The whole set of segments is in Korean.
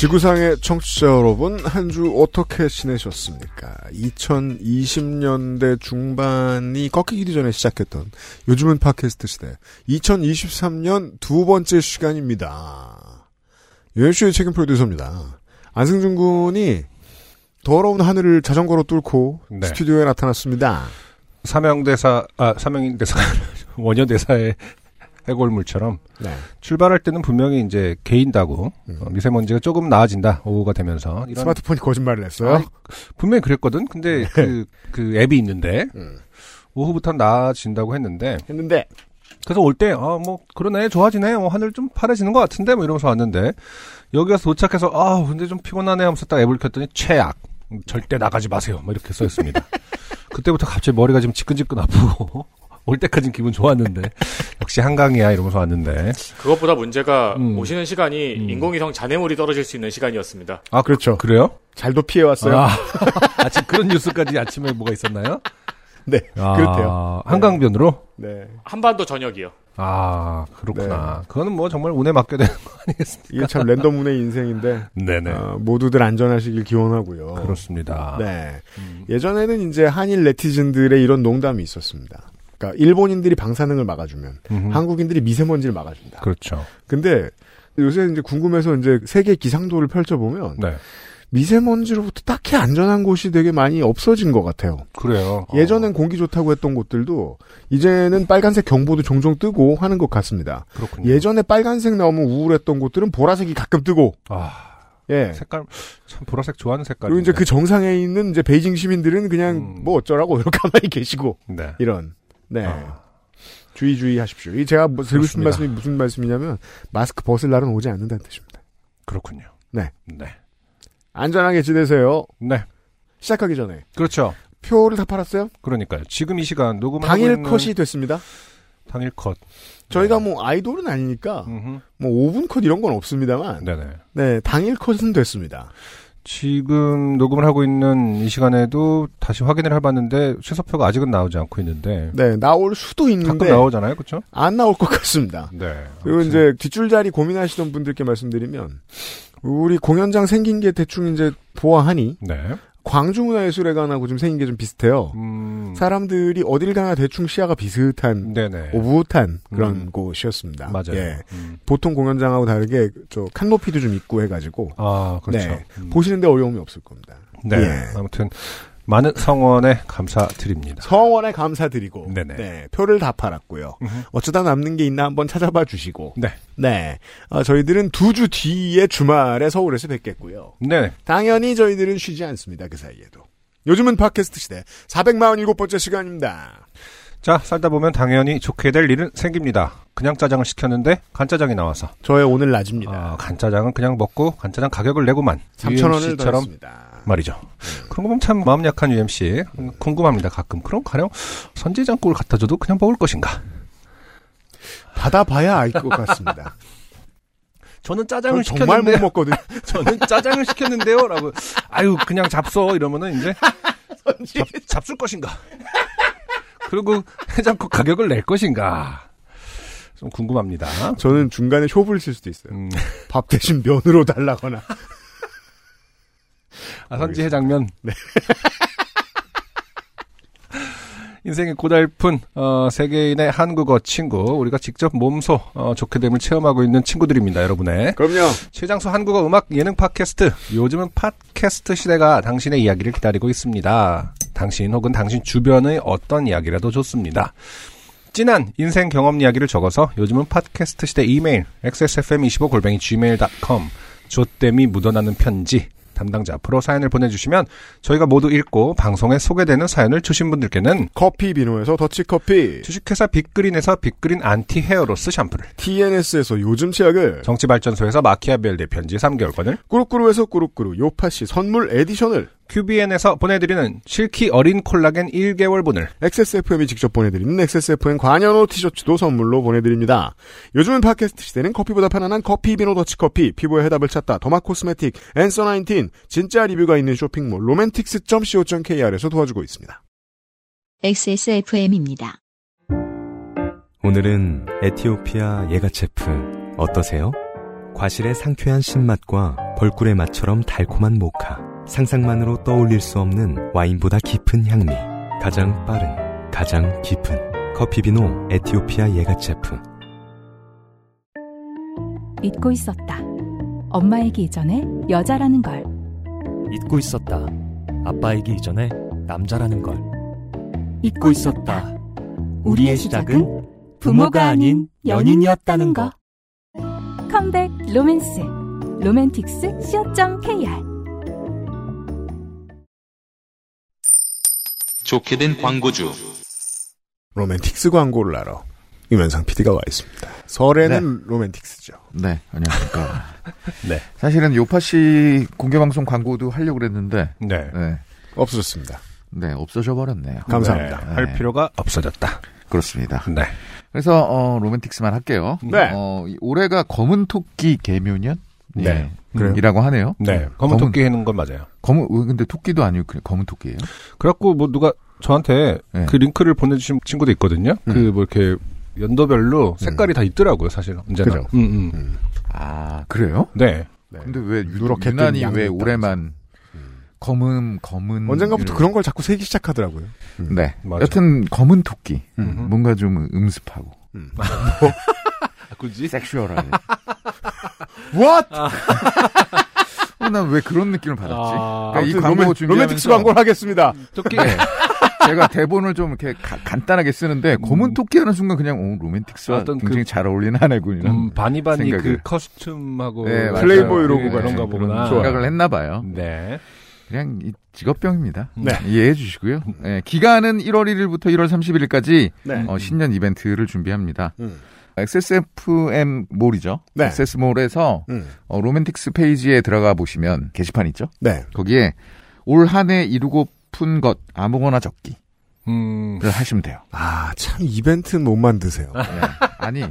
지구상의 청취자 여러분, 한 주 어떻게 지내셨습니까? 2020년대 중반이 꺾이기 전에 시작했던 요즘은 팟캐스트 시대. 2023년 두 번째 시간입니다. 유현수의 책임 프로듀서입니다. 안승준 군이 더러운 하늘을 자전거로 뚫고 네. 스튜디오에 나타났습니다. 사명대사, 아, 사명대사, 원효대사의 해골물처럼 네. 출발할 때는 분명히 이제 개인다고 음. 어, 미세먼지가 조금 나아진다 오후가 되면서 이런 스마트폰이 거짓말을 했어요. 아니, 분명히 그랬거든. 근데 그, 그 앱이 있는데 음. 오후부터 나아진다고 했는데 했는데 그래서 올 때 아 뭐 그러네 좋아지네 뭐 하늘 좀 파래지는 것 같은데 뭐 이러면서 왔는데 여기 와서 도착해서 아 근데 좀 피곤하네 하면서 딱 앱을 켰더니 최악 절대 나가지 마세요 뭐 이렇게 써 있습니다. 그때부터 갑자기 머리가 지금 지끈지끈 아프고 올 때까진 기분 좋았는데 역시 한강이야 이러면서 왔는데 그것보다 문제가 음. 오시는 시간이 음. 인공위성 잔해물이 떨어질 수 있는 시간이었습니다. 아 그렇죠. 그래요? 잘도 피해 왔어요. 아, 아침 그런 뉴스까지 아침에 뭐가 있었나요? 네. 아, 그렇대요. 한강변으로? 네. 한반도 전역이요. 아, 그렇구나. 그거는 뭐 정말 운에 맡겨야 되는 거 아니겠습니까? 이게 참 랜덤 운의 인생인데 네네. 어, 모두들 안전하시길 기원하고요. 그렇습니다. 네. 음. 예전에는 이제 한일 네티즌들의 이런 농담이 있었습니다. 그러니까 일본인들이 방사능을 막아주면 음흠. 한국인들이 미세먼지를 막아준다. 그렇죠. 근데 요새 이제 궁금해서 이제 세계 기상도를 펼쳐보면 네. 미세먼지로부터 딱히 안전한 곳이 되게 많이 없어진 것 같아요. 그래요. 예전엔 공기 좋다고 했던 곳들도 이제는 빨간색 경보도 종종 뜨고 하는 것 같습니다. 어, 그렇군요. 예전에 빨간색 나오면 우울했던 곳들은 보라색이 가끔 뜨고 아, 예. 색깔, 참 보라색 좋아하는 색깔. 그리고 이제 그 정상에 있는 이제 베이징 시민들은 그냥 음. 뭐 어쩌라고 이렇게 가만히 계시고 네. 이런 네 아, 주의 주의 하십시오. 이 제가 뭐 드리고 싶은. 말씀이 무슨 말씀이냐면 마스크 벗을 날은 오지 않는다는 뜻입니다. 그렇군요. 네. 네. 안전하게 지내세요. 네. 시작하기 전에 그렇죠. 표를 다 팔았어요. 그러니까요. 지금 이 시간 녹음을 당일 있는 컷이 됐습니다. 당일 컷. 저희가 뭐 아이돌은 아니니까 음흠. 뭐 5분 컷 이런 건 없습니다만 네네. 네 당일 컷은 됐습니다. 지금 녹음을 하고 있는 이 시간에도 다시 확인을 해봤는데 최소표가 아직은 나오지 않고 있는데 네 나올 수도 가끔 있는데 나오잖아요, 그렇죠? 안 나올 것 같습니다. 네. 그리고 이제 뒷줄자리 고민하시던 분들께 말씀드리면 우리 공연장 생긴 게 대충 이제 보아하니 네. 광주문화예술회관하고 좀 생긴 게 좀 비슷해요. 음. 사람들이 어딜 가나 대충 시야가 비슷한 네네. 오붓한 그런 음. 곳이었습니다. 맞아요. 예. 음. 보통 공연장하고 다르게 저 칸노피도 좀 있고 해가지고 아, 그렇죠. 네. 음. 보시는데 어려움이 없을 겁니다. 네. 예. 아무튼 많은 성원에 감사드립니다. 성원에 감사드리고 네네. 네, 표를 다 팔았고요. 음흠. 어쩌다 남는 게 있나 한번 찾아봐 주시고 네. 네. 어, 저희들은 두 주 뒤에 주말에 서울에서 뵙겠고요. 네. 당연히 저희들은 쉬지 않습니다. 그 사이에도. 요즘은 팟캐스트 시대 447번째 시간입니다. 자, 살다 보면 당연히 좋게 될 일은 생깁니다. 그냥 짜장을 시켰는데 간짜장이 나와서. 저의 오늘 낮입니다. 아, 간짜장은 그냥 먹고 간짜장 가격을 내고만. 3,000원을 UMC처럼 더했습니다. 말이죠. 그런 거 보면 참 마음 약한 UMC. 음, 궁금합니다, 가끔. 그럼 가령 선지장국을 갖다 줘도 그냥 먹을 것인가? 받아봐야 알 것 같습니다. 저는 짜장을 저는 정말 못 시켰는데 먹거든요. 저는 짜장을 시켰는데요. 라고. 아유, 그냥 잡숴. 이러면은 이제 잡, 잡술 것인가? 그리고 해장국 가격을 낼 것인가? 좀 궁금합니다. 저는 중간에 효부를 쓸 수도 있어요. 음, 밥 대신 면으로 달라거나. 아, 선지 해장면. 네. 인생의 고달픈 어, 세계인의 한국어 친구. 우리가 직접 몸소 어, 좋게 됨을 체험하고 있는 친구들입니다 여러분의. 그럼요. 최장수 한국어 음악 예능 팟캐스트. 요즘은 팟캐스트 시대가 당신의 이야기를 기다리고 있습니다. 당신 혹은 당신 주변의 어떤 이야기라도 좋습니다. 진한 인생 경험 이야기를 적어서 요즘은 팟캐스트 시대 이메일 xsfm25골뱅이 gmail.com 조땜이 묻어나는 편지 담당자 앞으로 사연을 보내주시면 저희가 모두 읽고 방송에 소개되는 사연을 주신 분들께는 커피 비노에서 더치커피, 주식회사 빅그린에서 빅그린 anti hair loss 샴푸를 TNS에서 요즘 치약을, 정치발전소에서 마키아벨 편지 3개월권을 꾸루꾸루에서 꾸루꾸루 요파시 선물 edition을, QBN에서 보내드리는 실키 어린 콜라겐 1개월분을 XSFM이 직접 보내드리는 XSFM 관여노 티셔츠도 선물로 보내드립니다. 요즘은 팟캐스트 시대는 커피보다 편안한 커피 비노 더치커피, 피부의 해답을 찾다 derma cosmetic, 앤서 19, 진짜 리뷰가 있는 쇼핑몰 로맨틱스.co.kr에서 도와주고 있습니다. XSFM입니다. 오늘은 에티오피아 예가체프 어떠세요? 과실의 상쾌한 신맛과 벌꿀의 맛처럼 달콤한 모카 상상만으로 떠올릴 수 없는 와인보다 깊은 향미 가장 빠른 가장 깊은 커피비노 에티오피아 예가체프 잊고 있었다. 엄마이기 이전에 여자라는 걸. 잊고 있었다. 아빠이기 이전에 남자라는 걸. 잊고 있었다. 우리의 시작은 부모가 아닌 연인이었다는 거. 컴백 로맨스. 로맨틱스 co.kr 좋게 된 광고주. 로맨틱스 광고를 하러 유면상 PD가 와 있습니다. 설에는 로맨틱스죠. 네, 안녕하십니까. 네. 사실은 요파시 공개방송 광고도 하려고 그랬는데, 네. 네, 없어졌습니다. 네, 없어져 버렸네요. 감사합니다. 네, 할 필요가 없어졌다. 그렇습니다. 네. 그래서, 어, 로맨틱스만 할게요. 네. 어, 이 올해가 검은 토끼 개묘년? 네. 예, 그래요? 이라고 하네요. 네. 검은 토끼 해는 건 맞아요. 검은, 어, 근데 토끼도 아니고, 그냥 검은 토끼예요 그래갖고 뭐 누가 저한테 네. 그 링크를 보내주신 친구도 있거든요. 음. 그뭐 이렇게 연도별로 색깔이 다 있더라고요, 사실 언제나. 그죠. 음, 음. 아, 그래요? 네. 근데 왜, 유, 유난히 뜬왜 올해만, 검은, 검은. 언젠가부터 이런- 그런 걸 자꾸 세기 시작하더라고요. 네. 맞아. 여튼, 검은 토끼. 음. 뭔가 좀 음습하고. 아, 굳이? sexual하게. What? 어, 난왜 그런 느낌을 받았지? 아, 그러니까 이 광고 로맨, 준비하면서- 로맨틱스 광고를 하겠습니다. 토끼. 네. 제가 대본을 좀 이렇게 가- 간단하게 쓰는데 검은 토끼 하는 순간 그냥 어, 로맨틱스와 어떤 굉장히 그- 잘 어울리는 이런 음, bunny bunny 그 생각을. costume하고 네. 플레이보이 로고가 네, 그런가 그런 보구나. 생각을 했나 봐요. 네. 그냥 이 직업병입니다. 네. 이해해 주시고요. 네, 기간은 1월 1일부터 1월 31일까지 네. 어, 신년 이벤트를 준비합니다. 음. XSFM mall이죠. 네. XS몰에서 음. 어, 로맨틱스 페이지에 들어가 보시면 게시판 있죠. 네. 거기에 올 한 해 이루고픈 것 아무거나 적기를 음. 하시면 돼요. 아, 참, 이벤트는 못 만드세요. 네. 아니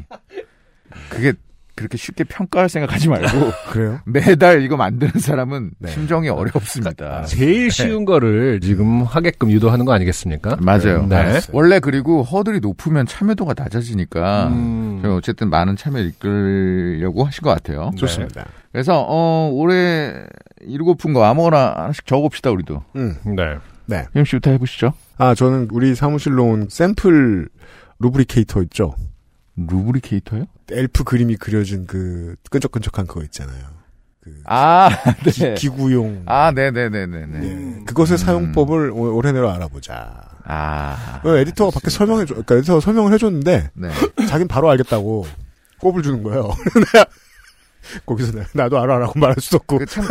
그게 그렇게 쉽게 평가할 생각하지 말고 그래요? 매달 이거 만드는 사람은 네. 심정이 어렵습니다. 제일 쉬운 거를 지금 하게끔 유도하는 거 아니겠습니까? 맞아요. 네. 원래 그리고 허들이 높으면 참여도가 낮아지니까 음. 어쨌든 많은 참여 이끌려고 하신 것 같아요. 좋습니다. 그래서 어 올해 이루고픈 거 아무거나 하나씩 적어봅시다 우리도. 음. 네. 임 씨부터 해보시죠. 아, 저는 우리 사무실로 온 샘플 루브리케이터 있죠? 루브리케이터요? 엘프 그림이 그려진 그 끈적끈적한 그거 있잖아요. 그 아, 네. 기 구용. 아, 네네네네네. 네. 그것의 음. 사용법을 올- 올해 내로 알아보자. 아. 어, 에디터가 밖에 설명해 줘, 그러니까 에디터가 설명을 해줬는데, 네. 자긴 바로 알겠다고 꼽을 주는 거예요. 거기서 나도 알아라고 말할 수도 없고. 그 참,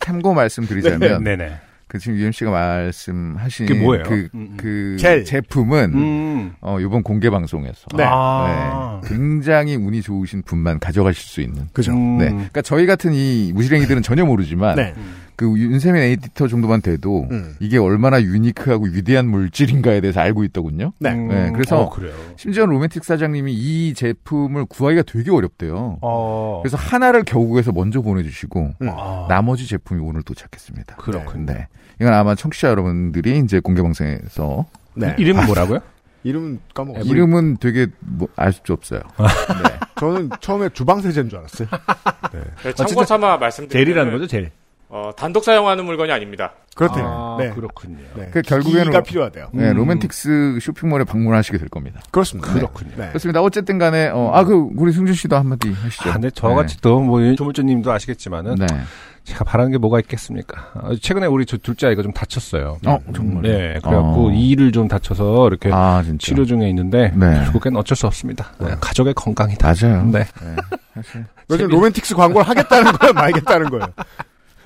참고 말씀드리자면, 네 네. 그 지금 유엠 씨가 말씀하신 그게 뭐예요? 그, 음, 그 젤. 제품은 음. 어 이번 공개 방송에서 네. 아. 네, 굉장히 운이 좋으신 분만 가져가실 수 있는. 그죠? 음. 네. 그러니까 저희 같은 이 무시랭이들은 전혀 모르지만 네. 그 윤세민 에디터 정도만 돼도 음. 이게 얼마나 유니크하고 위대한 물질인가에 대해서 알고 있더군요. 네. 음. 네, 그래서 어, 그래요. 심지어 로맨틱 사장님이 이 제품을 구하기가 되게 어렵대요. 어. 그래서 하나를 겨우에서 먼저 보내주시고 음. 아. 나머지 제품이 오늘 도착했습니다. 그렇군요. 네. 이건 아마 청취자 여러분들이 이제 공개 방송에서 네. 이름은 뭐라고요? 이름은 까먹었어요. 이름은 되게 뭐 알 수 없어요. 네. 저는 처음에 주방세제인 줄 알았어요. 네, 참고 삼아 말씀드리면 젤이라는 거죠, 젤. 어, 단독 사용하는 물건이 아닙니다. 그렇대요. 아, 네. 그렇군요. 네. 그 결국에는 기가 필요하대요. 네, 음. 로맨틱스 쇼핑몰에 방문하시게 될 겁니다. 그렇습니다. 그렇군요. 네. 그렇습니다. 어쨌든 간에, 어, 아, 그, 우리 승준 씨도 한마디 하시죠. 아, 근데 저같이 또, 뭐, 조물주님도 아시겠지만은, 네. 제가 바라는 게 뭐가 있겠습니까? 어, 최근에 우리 저 둘째 아이가 좀 다쳤어요. 어, 정말. 네, 그래갖고 어. 이를 좀 다쳐서 이렇게 아. 치료 중에 있는데, 네. 결국엔 어쩔 수 없습니다. 네, 가족의 건강이다. 맞아요. 네. 네. 사실. 요즘 로맨틱스 광고를 하겠다는 거예요, 말겠다는 거예요.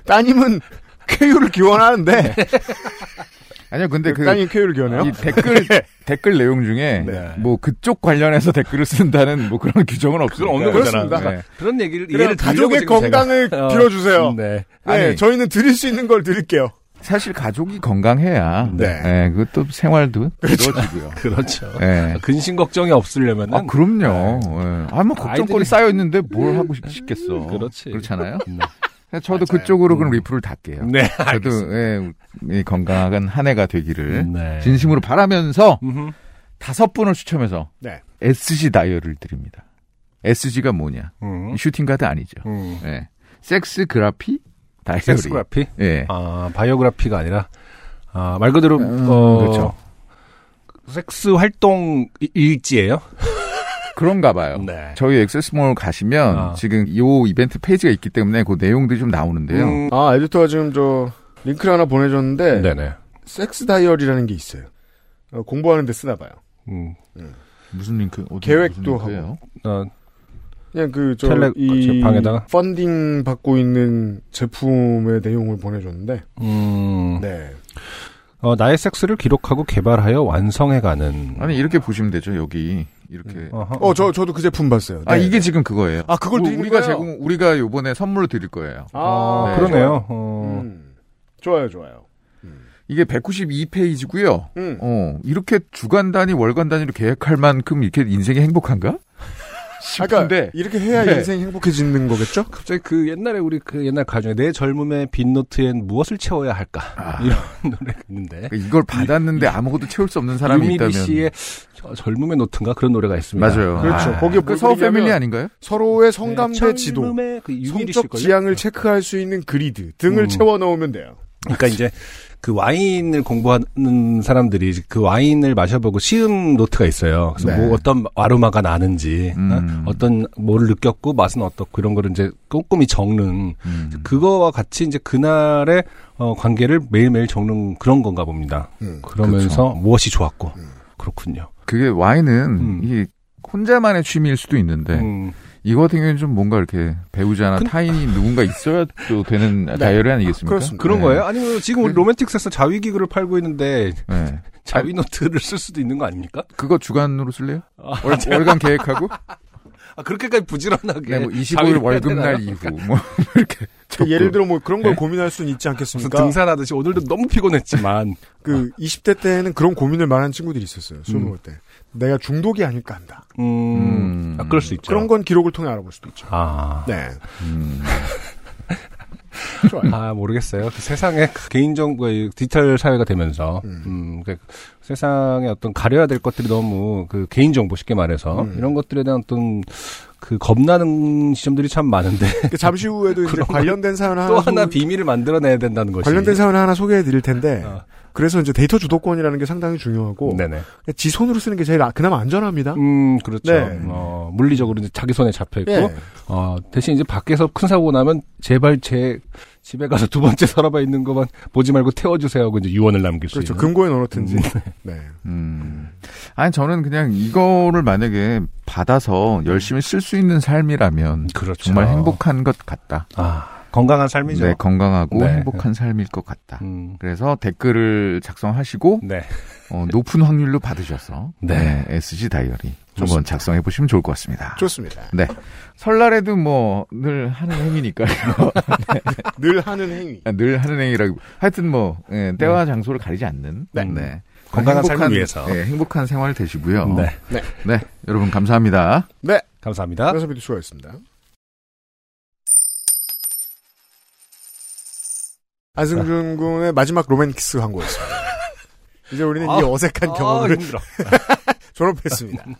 따님은 쾌유를 기원하는데 아니요, 근데 그 따님 쾌유를 기원해요? 이 댓글 댓글 내용 중에 네. 뭐 그쪽 관련해서 댓글을 쓴다는 뭐 그런 규정은 없어요. 없는. 거잖아. 네. 그런 얘기를 이해를 가족의 건강을 제가- 어, 빌어주세요. 네. 네, 아니. 저희는 드릴 수 있는 걸 드릴게요. 사실 가족이 건강해야 네. 네. 그것도 생활도 이루어지고요. 그렇죠. 네. 근심 걱정이 없으려면은 아, 그럼요. 예. 아, 뭐, 걱정거리 아이들이- 쌓여 있는데 뭘 하고 싶, 싶겠어. 그렇지. 그렇잖아요? 네. 저도 그쪽으로 그럼 리플을 달게요. 네, 저도, 예, 이 건강한 한 해가 되기를 네. 진심으로 바라면서 음흠. 다섯 분을 추첨해서 네. SG 다이어를 드립니다. SG가 뭐냐? 음. 슈팅 가드 아니죠. 음. 예. sexgraphy 다이어리. sexgraphy? 예. 아, biography가 아니라, 아, 말 그대로, 음, 어, 그렇죠. 섹스 활동 이- 일지예요 그런가 봐요. 네. 저희 엑세스몰 가시면 아. 지금 요 이벤트 페이지가 있기 때문에 그 내용들이 좀 나오는데요. 음, 아, 에디터가 지금 저 링크를 하나 보내줬는데 네네. 섹스 다이어리라는 게 있어요. 어, 공부하는 데 쓰나 봐요. 음, 무슨 링크? 어디, 계획도 무슨 링크예요? 어, 그냥 그, 저, 텔레- 이, 제 방에다가? 펀딩 받고 있는 제품의 내용을 보내줬는데, 음, 네. 어, 나의 섹스를 기록하고 개발하여 완성해가는. 아니 이렇게 보시면 되죠. 여기 이렇게. 어허. 어, 저, 저도 그 제품 봤어요. 아 네. 이게 지금 그거예요. 아, 그걸 우- 우리가 거예요? 제공 우리가 요번에 선물로 드릴 거예요. 아, 네. 그러네요. 어, 음. 좋아요, 좋아요. 이게 192페이지고요. 음. 어 이렇게 주간 단위 월간 단위로 계획할 만큼 이렇게 인생이 행복한가? 아까 싶은데 이렇게 해야 네. 인생이 행복해지는 거겠죠? 갑자기 그 옛날에 우리 그 옛날 가요 중에 내 젊음의 빈 노트엔 무엇을 채워야 할까 아. 이런 노래가 있는데 그러니까 이걸 받았는데 아무것도 채울 수 없는 사람이 있다면 씨의 저- 젊음의 노트인가 그런 노래가 있습니다. 맞아요. 그렇죠. 아, 거기에 그뭘 서울 패밀리 아닌가요? 서로의 성감대 네, 지도, 그 유미리 성적? 지향을 체크할 수 있는 그리드 등을 음. 채워 넣으면 돼요. 그러니까 이제 그 와인을 공부하는 사람들이 그 와인을 마셔보고 시음 노트가 있어요. 그래서 네. 뭐 어떤 아로마가 나는지, 음. 어? 떤 뭐를 느꼈고 맛은 어떻고 이런 거를 이제 꼼꼼히 적는 음. 그거와 같이 이제 그날의 어, 관계를 매일매일 적는 그런 건가 봅니다. 음. 그러면서 무엇이 좋았고 그렇군요. 그게 와인은 음. 이게 혼자만의 취미일 수도 있는데 음, 이거 같은 경우는 좀 뭔가 이렇게 배우자나 근- 타인이 누군가 있어야 또 되는 다이어리 아니겠습니까? 그렇습니다. 그런 네. 거예요? 아니면 지금 우리 그- 로맨틱스에서 자위 기구를 팔고 있는데 네. 자위 노트를 쓸 수도 있는 거 아닙니까? 그거 주간으로 쓸래요? 아, 월, 월간 계획하고? 아, 그렇게까지 부지런하게. 네, 뭐 25일 자위를 월급날 이후 뭐 이렇게 그 예를 들어 뭐 그런 걸 네? 고민할 수는 있지 않겠습니까? 등산하듯이 오늘도 너무 피곤했지만 그 20대 때는 그런 고민을 많은 친구들이 있었어요. 술 음. 먹을 때. 내가 중독이 아닐까 한다. 음, 음. 아, 그럴 수 있죠. 그런 건 기록을 통해 알아볼 수도 있죠. 아, 네. 음. 좋아요. 아 모르겠어요. 그 세상에 그 개인정보의 디지털 사회가 되면서 음. 음, 그 세상에 어떤 가려야 될 것들이 너무 그 개인정보 쉽게 말해서 음. 이런 것들에 대한 어떤 그 겁나는 지점들이 참 많은데 그 잠시 후에도 이제 관련된 사연 하나 또 하나 소- 비밀을 만들어내야 된다는 것이 관련된 사연 하나 소개해 드릴 텐데 어. 그래서 이제 데이터 주도권이라는 게 상당히 중요하고 네네. 지 손으로 쓰는 게 제일 아- 그나마 안전합니다. 음 그렇죠. 네. 어, 물리적으로 이제 자기 손에 잡혀 있고 예. 어, 대신 이제 밖에서 큰 사고 나면 제발 제 집에 가서 두 번째 서랍에 있는 것만 보지 말고 태워주세요 하고 이제 유언을 남길 수 그렇죠. 있는. 금고에 넣어놓든지. 음. 네. 음. 아니 저는 그냥 이거를 만약에 받아서 열심히 쓸 수 있는 삶이라면 그렇죠. 정말 행복한 것 같다. 아 건강한 삶이죠. 네, 건강하고 네. 행복한 삶일 것 같다. 음, 그래서 댓글을 작성하시고 네. 어, 높은 확률로 받으셔서 네. 네, SG 다이어리 한번 좋습니다. 작성해 보시면 좋을 것 같습니다. 좋습니다. 네. 설날에도 뭐 늘 하는 행위니까요. 늘 하는 행위. 아, 늘 하는 행위라고. 하여튼 뭐 예, 때와 장소를 가리지 않는 네. 건강한 행복한, 삶을 위해서. 예, 행복한 생활 되시고요. 네. 네. 네, 여러분 감사합니다. 네. 감사합니다. 그래서 비도 수고하셨습니다. 안승준 군의 마지막 로맨키스 광고였습니다. 이제 우리는 이 아, 어색한 아, 경험을 힘들어. 졸업했습니다.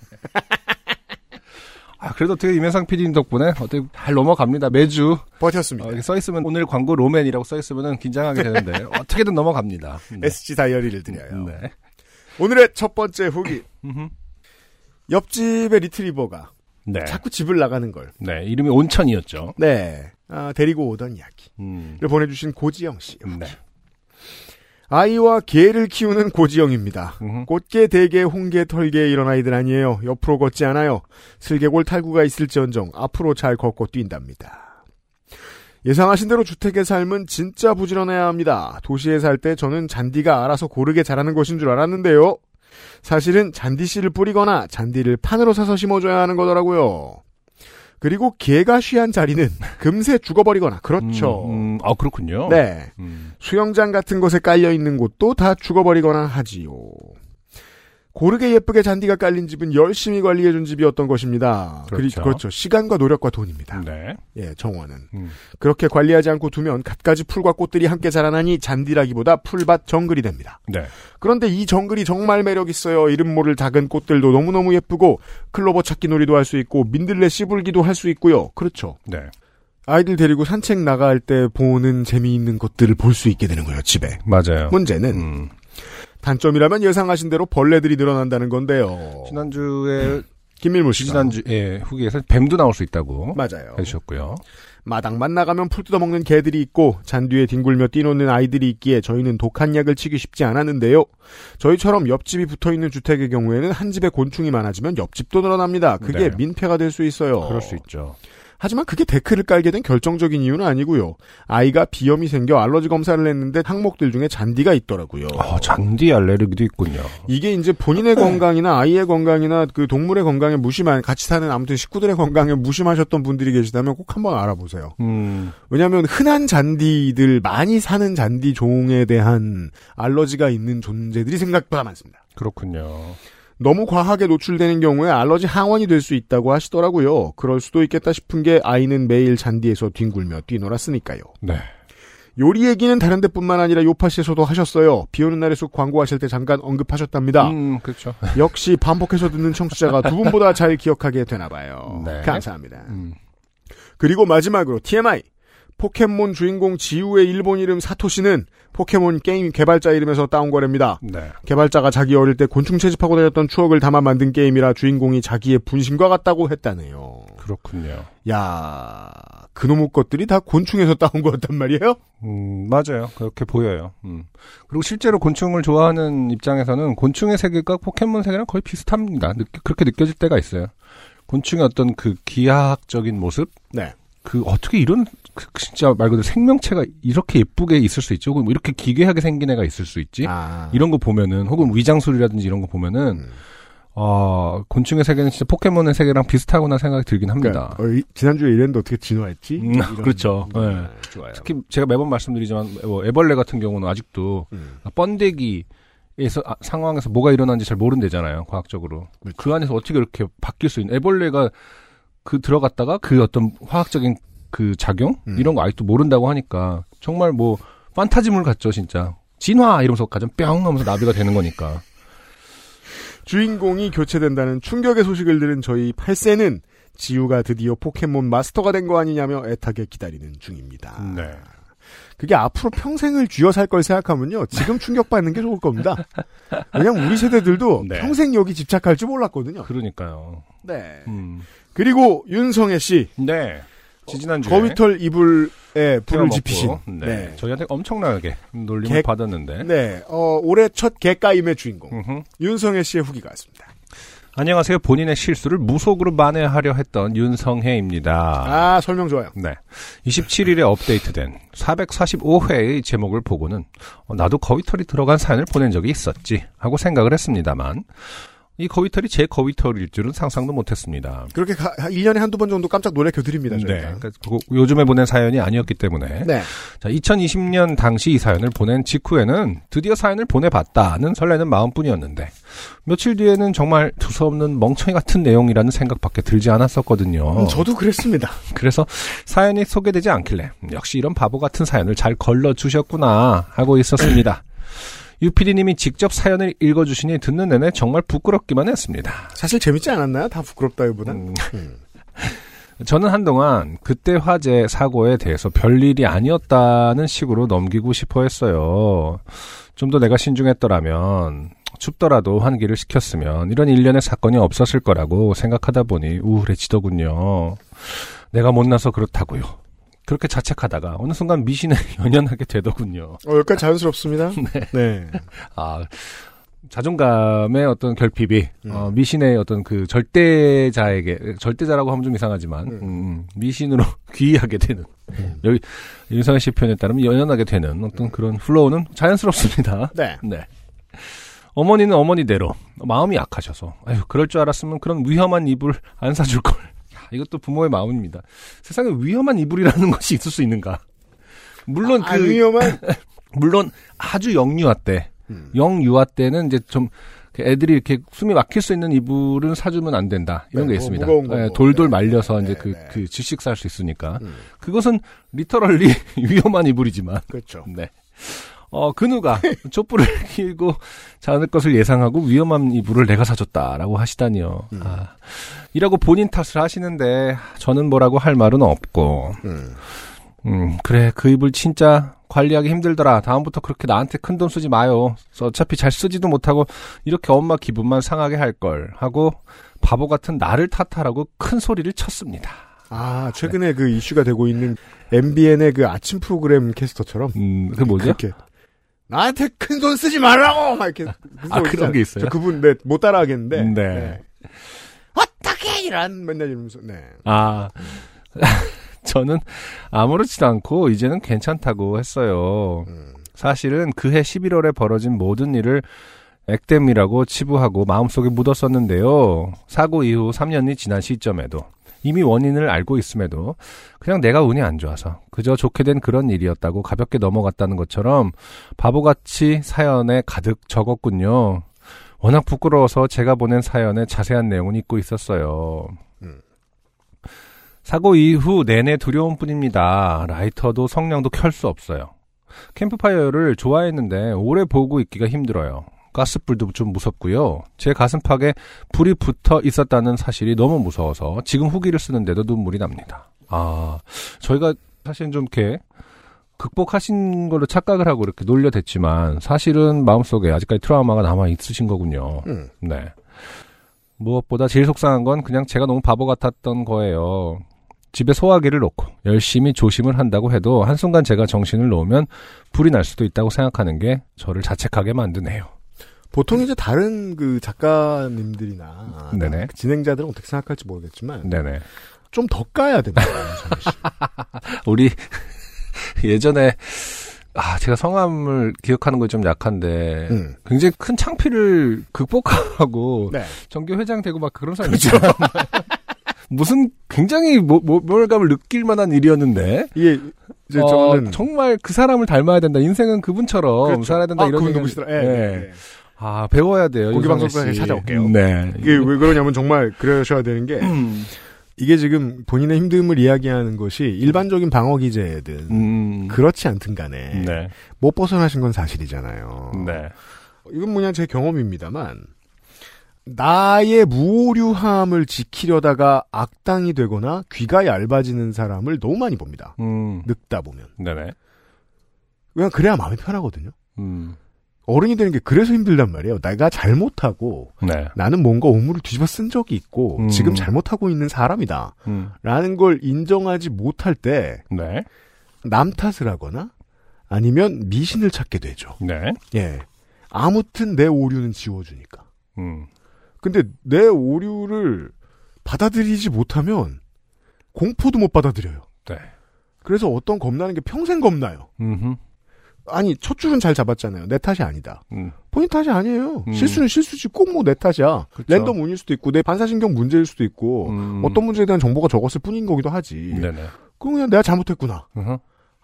아, 그래도 어떻게 이면상 PD님 덕분에 어떻게 잘 넘어갑니다. 매주 버텼습니다. 어, 이렇게 써 있으면 오늘 광고 로맨이라고 써 있으면 긴장하게 되는데 어떻게든 넘어갑니다. 네. SG 다이어리를 드려요. 네. 오늘의 첫 번째 후기. 옆집의 리트리버가 네. 자꾸 집을 나가는 걸. 네. 이름이 온천이었죠. 네. 아, 데리고 오던 이야기를 음. 보내주신 고지영 씨. 네. 아이와 개를 키우는 고지영입니다. 음흠. 꽃게, 대게, 홍게, 털게 이런 아이들 아니에요. 옆으로 걷지 않아요. 슬개골 탈구가 있을지언정 앞으로 잘 걷고 뛴답니다. 예상하신 대로 주택의 삶은 진짜 부지런해야 합니다. 도시에 살 때 저는 잔디가 알아서 고르게 자라는 것인 줄 알았는데요. 사실은 잔디씨를 뿌리거나 잔디를 판으로 사서 심어줘야 하는 거더라고요. 그리고 개가 쉬한 자리는 금세 죽어버리거나 그렇죠. 음, 음, 아 그렇군요. 네. 음. 수영장 같은 곳에 깔려 있는 곳도 다 죽어버리거나 하지요. 고르게 예쁘게 잔디가 깔린 집은 열심히 관리해준 집이었던 것입니다. 그렇죠. 그렇죠. 시간과 노력과 돈입니다. 네. 예, 정원은. 음. 그렇게 관리하지 않고 두면 갖가지 풀과 꽃들이 함께 자라나니 잔디라기보다 풀밭 정글이 됩니다. 네. 그런데 이 정글이 정말 매력 있어요. 이름 모를 작은 꽃들도 너무너무 예쁘고 클로버 찾기 놀이도 할 수 있고 민들레 씨 불기도 할 수 있고요. 그렇죠. 네. 아이들 데리고 산책 나갈 때 보는 재미있는 것들을 볼 수 있게 되는 거예요. 집에. 맞아요. 문제는 음. 단점이라면 예상하신 대로 벌레들이 늘어난다는 건데요. 지난주에 김밀무 씨가 지난주 예, 후기에서 뱀도 나올 수 있다고 맞아요. 해주셨고요. 마당만 나가면 풀 뜯어먹는 개들이 있고 잔디에 뒹굴며 뛰노는 아이들이 있기에 저희는 독한 약을 치기 쉽지 않았는데요. 저희처럼 옆집이 붙어있는 주택의 경우에는 한 집에 곤충이 많아지면 옆집도 늘어납니다. 그게 네. 민폐가 될 수 있어요. 그럴 수 있죠. 하지만 그게 데크를 깔게 된 결정적인 이유는 아니고요. 아이가 비염이 생겨 알러지 검사를 했는데 항목들 중에 잔디가 있더라고요. 아, 잔디 알레르기도 있군요. 이게 이제 본인의 건강이나 아이의 건강이나 그 동물의 건강에 무심한 같이 사는 아무튼 식구들의 건강에 무심하셨던 분들이 계시다면 꼭 한번 알아보세요. 음, 왜냐하면 흔한 잔디들 많이 사는 잔디 종에 대한 알러지가 있는 존재들이 생각보다 많습니다. 그렇군요. 너무 과하게 노출되는 경우에 알러지 항원이 될 수 있다고 하시더라고요. 그럴 수도 있겠다 싶은 게 아이는 매일 잔디에서 뒹굴며 뛰놀았으니까요. 네. 요리 얘기는 다른 데뿐만 아니라 요파시에서도 하셨어요. 비 오는 날의 숲 광고하실 때 잠깐 언급하셨답니다. 음, 그렇죠. 역시 반복해서 듣는 청취자가 두 분보다 잘 기억하게 되나 봐요. 네. 감사합니다. 음, 그리고 마지막으로 TMI. 포켓몬 주인공 지우의 일본 이름 사토시는 포켓몬 게임 개발자 이름에서 따온 거랍니다. 네. 개발자가 자기 어릴 때 곤충 채집하고 다녔던 추억을 담아 만든 게임이라 주인공이 자기의 분신과 같다고 했다네요. 그렇군요. 야, 그놈의 것들이 다 곤충에서 따온 거였단 말이에요? 음, 맞아요. 그렇게 보여요. 음. 그리고 실제로 곤충을 좋아하는 입장에서는 곤충의 세계가 포켓몬 세계랑 거의 비슷합니다. 느- 그렇게 느껴질 때가 있어요. 곤충의 어떤 그 기하학적인 모습? 네. 그 어떻게 이런 그 진짜 말 그대로 생명체가 이렇게 예쁘게 있을 수 있지? 혹은 뭐 이렇게 기괴하게 생긴 애가 있을 수 있지? 아, 이런 거 보면은 혹은 위장술이라든지 이런 거 보면은 음. 어, 곤충의 세계는 진짜 포켓몬의 세계랑 비슷하구나 생각이 들긴 합니다. 그러니까, 어, 이- 지난주에 이랬는데 어떻게 진화했지? 음, 이런- 그렇죠. 네, 네. 좋아요. 특히 제가 매번 말씀드리지만 뭐 애벌레 같은 경우는 아직도 음. 번데기 에서 아, 상황에서 뭐가 일어나는지 잘 모른대잖아요 과학적으로 그렇죠. 그 안에서 어떻게 이렇게 바뀔 수 있는 애벌레가 그 들어갔다가 그 어떤 화학적인 그 작용 음. 이런 거 아직도 모른다고 하니까 정말 뭐 판타지물 같죠 진짜 진화 이러면서 가전 뿅 하면서 나비가 되는 거니까 주인공이 교체된다는 충격의 소식을 들은 저희 8세는 지우가 드디어 포켓몬 마스터가 된 거 아니냐며 애타게 기다리는 중입니다. 네. 그게 앞으로 평생을 쥐어 살 걸 생각하면요. 지금 충격받는 게 좋을 겁니다. 왜냐면 우리 세대들도 네. 평생 여기 집착할 줄 몰랐거든요. 그러니까요 네. 음. 그리고 윤성애 씨. 네 지지난주에 거위털 이불에 불을 지피신. 네. 네. 저희한테 엄청나게 놀림을 개- 받았는데 네. 어, 올해 첫 개까임의 주인공. 음흠. 윤성애 씨의 후기가 왔습니다. 안녕하세요. 본인의 실수를 무속으로 만회하려 했던 윤성혜입니다. 아, 설명 좋아요. 네. 27일에 업데이트된 445회의 제목을 보고는 어, 나도 거위털이 들어간 사연을 보낸 적이 있었지 하고 생각을 했습니다만 이 거위털이 제 거위털일 줄은 상상도 못했습니다. 그렇게 가, 1년에 한두 번 정도 깜짝 놀래켜드립니다. 네. 저희가. 그러니까 요즘에 보낸 사연이 아니었기 때문에 네. 자, 2020년 당시 이 사연을 보낸 직후에는 드디어 사연을 보내봤다는 설레는 마음뿐이었는데 며칠 뒤에는 정말 두서없는 멍청이 같은 내용이라는 생각밖에 들지 않았었거든요. 음, 저도 그랬습니다. 그래서 사연이 소개되지 않길래 음, 역시 이런 바보 같은 사연을 잘 걸러 주셨구나 하고 있었습니다. 유피디님이 직접 사연을 읽어주시니 듣는 내내 정말 부끄럽기만 했습니다. 사실 재밌지 않았나요? 다 부끄럽다기보다. 음, 음. 저는 한동안 그때 화재 사고에 대해서 별일이 아니었다는 식으로 넘기고 싶어 했어요. 좀 더 내가 신중했더라면 춥더라도 환기를 시켰으면 이런 일련의 사건이 없었을 거라고 생각하다 보니 우울해지더군요. 내가 못나서 그렇다고요. 그렇게 자책하다가 어느 순간 미신에 연연하게 되더군요. 어, 여기까지 자연스럽습니다. 네. 아, 자존감의 어떤 결핍이 음. 어, 미신의 어떤 그 절대자에게 절대자라고 하면 좀 이상하지만 음. 음, 미신으로 귀의하게 되는 여기 윤상현 씨 표현에 따르면 연연하게 되는 어떤 그런 플로우는 자연스럽습니다. 네. 네. 어머니는 어머니대로 마음이 약하셔서 아유 그럴 줄 알았으면 그런 위험한 이불 안 사줄 걸. 야, 이것도 부모의 마음입니다. 세상에 위험한 이불이라는 것이 있을 수 있는가? 물론 아, 그 위험한 물론 아주 영유아 때, 음. 영유아 때는 이제 좀 애들이 이렇게 숨이 막힐 수 있는 이불은 사주면 안 된다 이런 네, 게뭐 있습니다. 예, 뭐. 돌돌 네, 말려서 네, 이제 네, 그, 네. 그 질식 살 수 있으니까 음. 그것은 리터럴리 위험한 이불이지만 그렇죠. 네. 어, 근우가 촛불을 키고 자는 것을 예상하고 위험한 이불을 내가 사줬다라고 하시다니요. 음. 아, 이라고 본인 탓을 하시는데 저는 뭐라고 할 말은 없고 음. 음, 그래, 그 이불 진짜 관리하기 힘들더라. 다음부터 그렇게 나한테 큰 돈 쓰지 마요. 어차피 잘 쓰지도 못하고 이렇게 엄마 기분만 상하게 할 걸 하고 바보 같은 나를 탓하라고 큰 소리를 쳤습니다. 아, 최근에 그 이슈가 되고 있는 MBN의 그 아침 프로그램 캐스터처럼. 음, 그 뭐죠? 그렇게. 나한테 큰돈 쓰지 말라고! 막 이렇게. 아, 그런 게 있어요? 저 그분, 네, 못 따라 하겠는데. 네. 어떻게 이런, 맨날 이러면서, 네. 아, 저는 아무렇지도 않고 이제는 괜찮다고 했어요. 음. 사실은 그해 11월에 벌어진 모든 일을 액땜이라고 치부하고 마음속에 묻었었는데요. 사고 이후 3년이 지난 시점에도 이미 원인을 알고 있음에도 그냥 내가 운이 안 좋아서 그저 좋게 된 그런 일이었다고 가볍게 넘어갔다는 것처럼 바보같이 사연에 가득 적었군요. 워낙 부끄러워서 제가 보낸 사연에 자세한 내용은 잊고 있었어요. 음. 사고 이후 내내 두려움 뿐입니다. 라이터도 성냥도 켤 수 없어요. 캠프파이어를 좋아했는데 오래 보고 있기가 힘들어요. 가스불도 좀 무섭고요. 제 가슴팍에 불이 붙어 있었다는 사실이 너무 무서워서 지금 후기를 쓰는데도 눈물이 납니다. 아, 저희가 사실 좀 이렇게 극복하신 걸로 착각을 하고 이렇게 놀려댔지만 사실은 마음속에 아직까지 트라우마가 남아 있으신 거군요. 음. 네. 무엇보다 제일 속상한 건 그냥 제가 너무 바보 같았던 거예요. 집에 소화기를 놓고 열심히 조심을 한다고 해도 한순간 제가 정신을 놓으면 불이 날 수도 있다고 생각하는 게 저를 자책하게 만드네요. 보통 이제 다른 그 작가님들이나 네네. 그 진행자들은 어떻게 생각할지 모르겠지만 네네. 좀 더 까야 됩니다. 우리 예전에 아 제가 성함을 기억하는 거 좀 약한데 음. 굉장히 큰 창피를 극복하고 네. 정교 회장 되고 막 그런 사람 있잖아요. 무슨 굉장히 모, 모, 모멸감을 느낄 만한 일이었는데 이게 이제 어, 정말 그 사람을 닮아야 된다. 인생은 그분처럼 그렇죠. 살아야 된다. 아, 이런 그분 누구시더라? 예, 네. 네, 네. 아 배워야 돼요. 윤상현 방송국에 씨. 찾아올게요. 네. 이게 왜 그러냐면 정말 그러셔야 되는 게 음. 이게 지금 본인의 힘듦을 이야기하는 것이 일반적인 방어 기제든 음. 그렇지 않든 간에 네. 못 벗어나신 건 사실이잖아요. 네. 이건 뭐냐 제 경험입니다만 나의 무오류함을 지키려다가 악당이 되거나 귀가 얇아지는 사람을 너무 많이 봅니다. 음. 늙다 보면. 네네. 그냥 그래야 마음이 편하거든요. 음. 어른이 되는 게 그래서 힘들단 말이에요. 내가 잘못하고 네. 나는 뭔가 오물을 뒤집어 쓴 적이 있고 음. 지금 잘못하고 있는 사람이다. 음. 라는 걸 인정하지 못할 때 네. 남 탓을 하거나 아니면 미신을 찾게 되죠. 네. 예. 아무튼 내 오류는 지워주니까. 음. 근데 내 오류를 받아들이지 못하면 공포도 못 받아들여요. 네. 그래서 어떤 겁나는 게 평생 겁나요. 음. 아니 첫 줄은 잘 잡았잖아요. 내 탓이 아니다. 음. 본인 탓이 아니에요. 음. 실수는 실수지 꼭 뭐 내 탓이야. 그쵸. 랜덤 운일 수도 있고 내 반사신경 문제일 수도 있고 음. 어떤 문제에 대한 정보가 적었을 뿐인 거기도 하지. 네네. 그럼 그냥 내가 잘못했구나 으흠.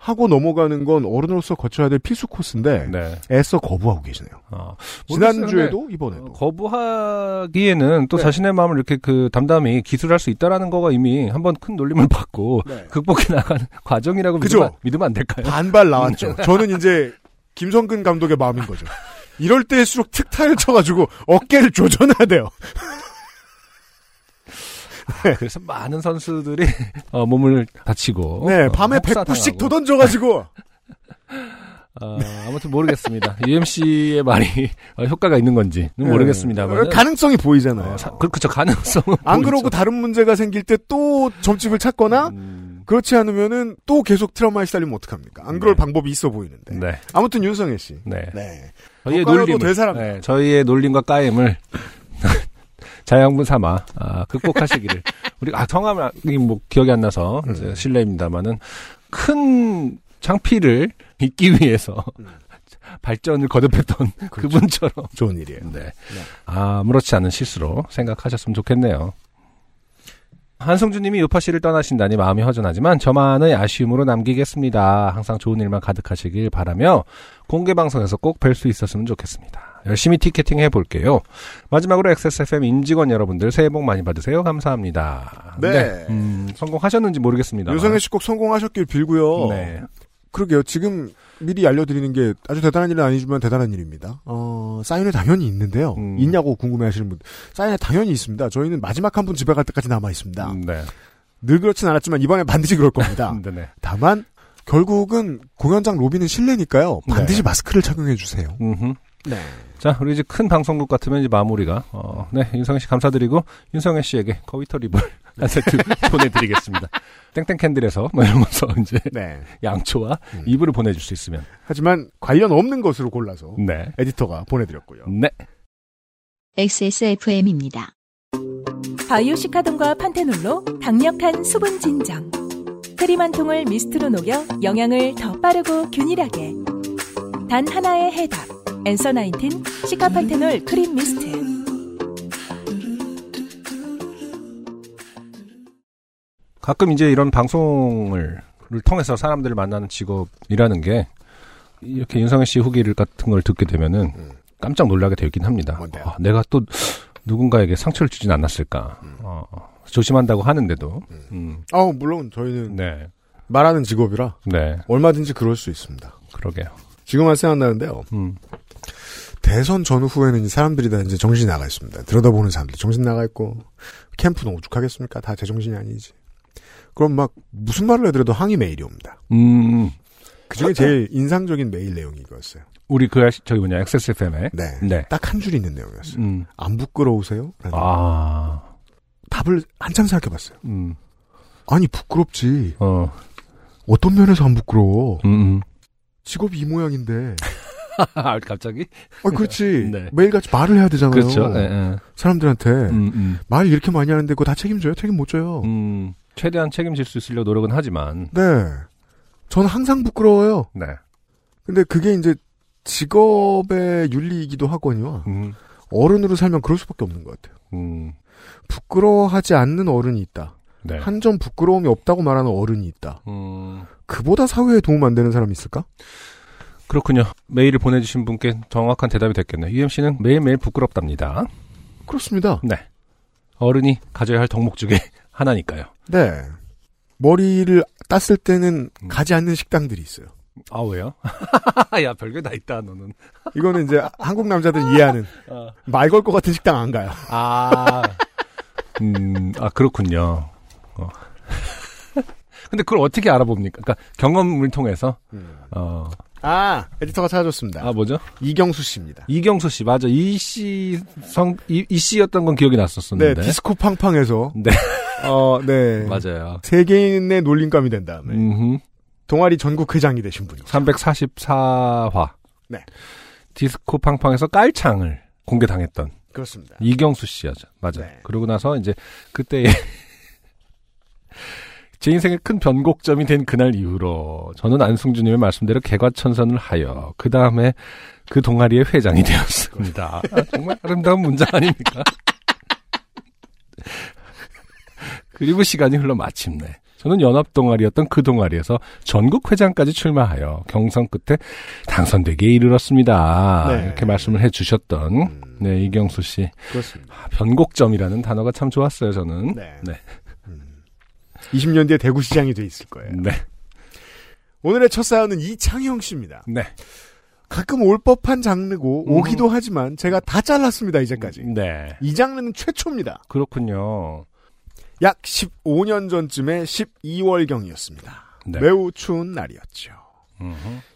하고 넘어가는 건 어른으로서 거쳐야 될 필수 코스인데 네. 애써 거부하고 계시네요. 아, 지난주에도 어, 이번에도. 거부하기에는 또 네. 자신의 마음을 이렇게 그 담담히 기술할 수 있다라는 거가 이미 한번 큰 놀림을 받고 네. 극복해 나가는 과정이라고 그죠? 믿으면, 믿으면 안 될까요? 반발 나왔죠. 저는 이제 김성근 감독의 마음인 거죠. 이럴 때일수록 특타를 쳐가지고 어깨를 조져놔야 돼요. 그래서 많은 선수들이 어, 몸을 다치고 네, 어, 밤에 혹사당하고. 100부씩 더 던져가지고. 어, 아무튼 모르겠습니다. UMC의 말이 어, 효과가 있는 건지는 네. 모르겠습니다만 가능성이 보이잖아요. 어, 사- 그, 그쵸 가능성은 안 보이죠. 그러고 다른 문제가 생길 때 또 점집을 찾거나 음, 그렇지 않으면은 또 계속 트라우마에 시달리면 어떡합니까? 안 그럴 네. 방법이 있어 보이는데. 네, 아무튼 윤성애 씨. 네. 네. 저희의 놀림, 될 사람. 네, 저희의 놀림과 까임을 자양분 삼아 아, 극복하시기를 우리 아 성함이 뭐 기억이 안 나서 음. 실례입니다만은 큰 창피를 잊기 위해서 음. 발전을 거듭했던 그분처럼 좋은 일이에요. 네. 아무렇지 않은 실수로 생각하셨으면 좋겠네요. 한성주님이 요파 씨를 떠나신다니 마음이 허전하지만 저만의 아쉬움으로 남기겠습니다. 항상 좋은 일만 가득하시길 바라며 공개 방송에서 꼭 뵐 수 있었으면 좋겠습니다. 열심히 티켓팅 해볼게요. 마지막으로 XSFM 임직원 여러분들 새해 복 많이 받으세요. 감사합니다. 네. 음, 성공하셨는지 모르겠습니다. 유성애 씨꼭 성공하셨길 빌고요. 네. 그러게요. 지금 미리 알려드리는 게 아주 대단한 일은 아니지만 대단한 일입니다. 어, 사인회 당연히 있는데요. 음. 있냐고 궁금해 하시는 분. 사인회 당연히 있습니다. 저희는 마지막 한 분 집에 갈 때까지 남아 있습니다. 음, 네. 늘 그렇진 않았지만 이번에 반드시 그럴 겁니다. 네. 네. 다만, 결국은 공연장 로비는 실내니까요. 반드시 네. 마스크를 착용해 주세요. 음흠. 네. 자, 우리 이제 큰 방송국 같으면 이제 마무리가, 어, 네, 윤성혜 씨 감사드리고, 윤성혜 씨에게 커비터 립을 한 세트 보내드리겠습니다. 땡땡 캔들에서, 뭐 이러면서 이제 네. 양초와 음. 이불을 보내줄 수 있으면. 하지만 관련 없는 것으로 골라서 네. 에디터가 보내드렸고요. 네. XSFM입니다. 바이오시카돈과 판테놀로 강력한 수분 진정. 크림 한 통을 미스트로 녹여 영양을 더 빠르고 균일하게. 단 하나의 해답. 엔서 나인틴 시카판테놀 크림 미스트. 가끔 이제 이런 방송을 를 통해서 사람들을 만나는 직업이라는 게 이렇게 윤성혜 씨 후기를 같은 걸 듣게 되면은 음. 깜짝 놀라게 되긴 합니다. 아, 내가 또 누군가에게 상처를 주진 않았을까. 어, 조심한다고 하는데도. 음, 아, 물론 저희는 네. 말하는 직업이라 네. 얼마든지 그럴 수 있습니다. 그러게요. 지금만 생각나는데요. 음. 대선 전후에는 사람들이 다 이제 정신이 나가 있습니다. 들여다보는 사람들 정신 나가 있고 캠프는 오죽하겠습니까? 다 제정신이 아니지. 그럼 막 무슨 말을 해드려도 항의 메일이 옵니다. 음, 그중에 제일 인상적인 메일 내용이 이거였어요. 우리 그, 저기 뭐냐, XSFM에. 네. 네. 딱 한 줄 있는 내용이었어요. 음, 안 부끄러우세요? 라는 아, 답을 한참 생각해봤어요. 음, 아니 부끄럽지. 어, 어떤 면에서 안 부끄러워? 음, 음. 직업이 이 모양인데. 아, 갑자기? 아 그렇지. 네. 매일같이 말을 해야 되잖아요. 그렇죠. 예, 예. 사람들한테 음, 음, 말 이렇게 많이 하는데 그거 다 책임져요? 책임 못 져요. 음. 최대한 책임질 수 있으려고 노력은 하지만, 네. 저는 항상 부끄러워요. 네. 근데 그게 이제 직업의 윤리이기도 하거니와 음, 어른으로 살면 그럴 수밖에 없는 것 같아요. 음, 부끄러워하지 않는 어른이 있다. 네. 한점 부끄러움이 없다고 말하는 어른이 있다. 음, 그보다 사회에 도움 안 되는 사람이 있을까? 그렇군요. 메일을 보내주신 분께 정확한 대답이 됐겠네요. UMC는 매일매일 부끄럽답니다. 그렇습니다. 네. 어른이 가져야 할 덕목 중에 하나니까요. 네. 머리를 땄을 때는 음. 가지 않는 식당들이 있어요. 아, 왜요? 야, 별게 다 있다, 너는. 이거는 이제 한국 남자들 이해하는 어. 말걸 것 같은 식당 안 가요. 아, 음, 아, 그렇군요. 어. 근데 그걸 어떻게 알아봅니까? 그러니까 경험을 통해서, 어, 아, 에디터가 찾아줬습니다. 아, 뭐죠? 이경수 씨입니다. 이경수 씨, 맞아. 이 씨, 성, 이, 이 씨였던 건 기억이 네, 났었었는데. 디스코 팡팡에서 네. 어, 네. 맞아요. 세계인의 놀림감이 된 다음에 음 동아리 전국 회장이 되신 분이죠. 344화. 네. 디스코 팡팡에서 깔창을 공개당했던 그렇습니다. 이경수 씨였죠. 맞아 요. 네. 그러고 나서 이제 그때의 제 인생의 큰 변곡점이 된 그날 이후로 저는 안승준님의 말씀대로 개과천선을 하여 그 다음에 그 동아리의 회장이 되었습니다. 아, 정말 아름다운 문장 아닙니까? 그리고 시간이 흘러 마침내 저는 연합 동아리였던 그 동아리에서 전국 회장까지 출마하여 경선 끝에 당선되기에 이르렀습니다. 네. 이렇게 말씀을 해주셨던 음, 네 이경수 씨 그렇습니다. 아, 변곡점이라는 단어가 참 좋았어요 저는. 네. 네. 20년 뒤에 대구시장이 돼 있을 거예요. 네. 오늘의 첫 사연은 이창형 씨입니다. 네. 가끔 올 법한 장르고 음. 오기도 하지만 제가 다 잘랐습니다 이제까지. 네. 이 장르는 최초입니다. 그렇군요. 약 15년 전쯤의 12월 경이었습니다. 네. 매우 추운 날이었죠. 음흠.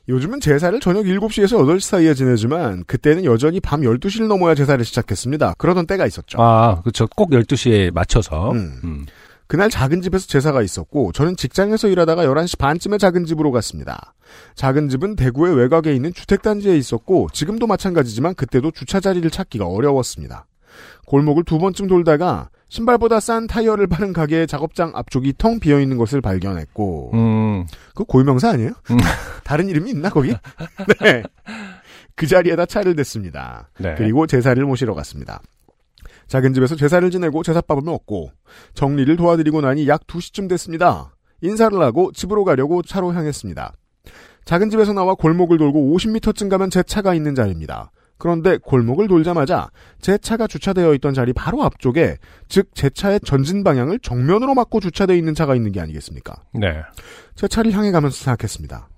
요즘은 제사를 저녁 7시에서 8시 사이에 지내지만 그때는 여전히 밤 12시를 넘어야 제사를 시작했습니다. 그러던 때가 있었죠. 아, 그렇죠. 꼭 12시에 맞춰서. 음. 음. 그날 작은 집에서 제사가 있었고 저는 직장에서 일하다가 11시 반쯤에 작은 집으로 갔습니다. 작은 집은 대구의 외곽에 있는 주택단지에 있었고 지금도 마찬가지지만 그때도 주차 자리를 찾기가 어려웠습니다. 골목을 두 번쯤 돌다가 신발보다 싼 타이어를 파는 가게의 작업장 앞쪽이 텅 비어 있는 것을 발견했고 음. 그 고유명사 아니에요? 음. 다른 이름이 있나 거기? 네. 그 자리에다 차를 댔습니다. 네. 그리고 제사를 모시러 갔습니다. 작은 집에서 제사를 지내고 제사밥을 먹고 정리를 도와드리고 나니 약 2시쯤 됐습니다. 인사를 하고 집으로 가려고 차로 향했습니다. 작은 집에서 나와 골목을 돌고 50m쯤 가면 제 차가 있는 자리입니다. 그런데 골목을 돌자마자 제 차가 주차되어 있던 자리 바로 앞쪽에 즉 제 차의 전진 방향을 정면으로 막고 주차되어 있는 차가 있는 게 아니겠습니까? 네. 제 차를 향해 가면서 생각했습니다.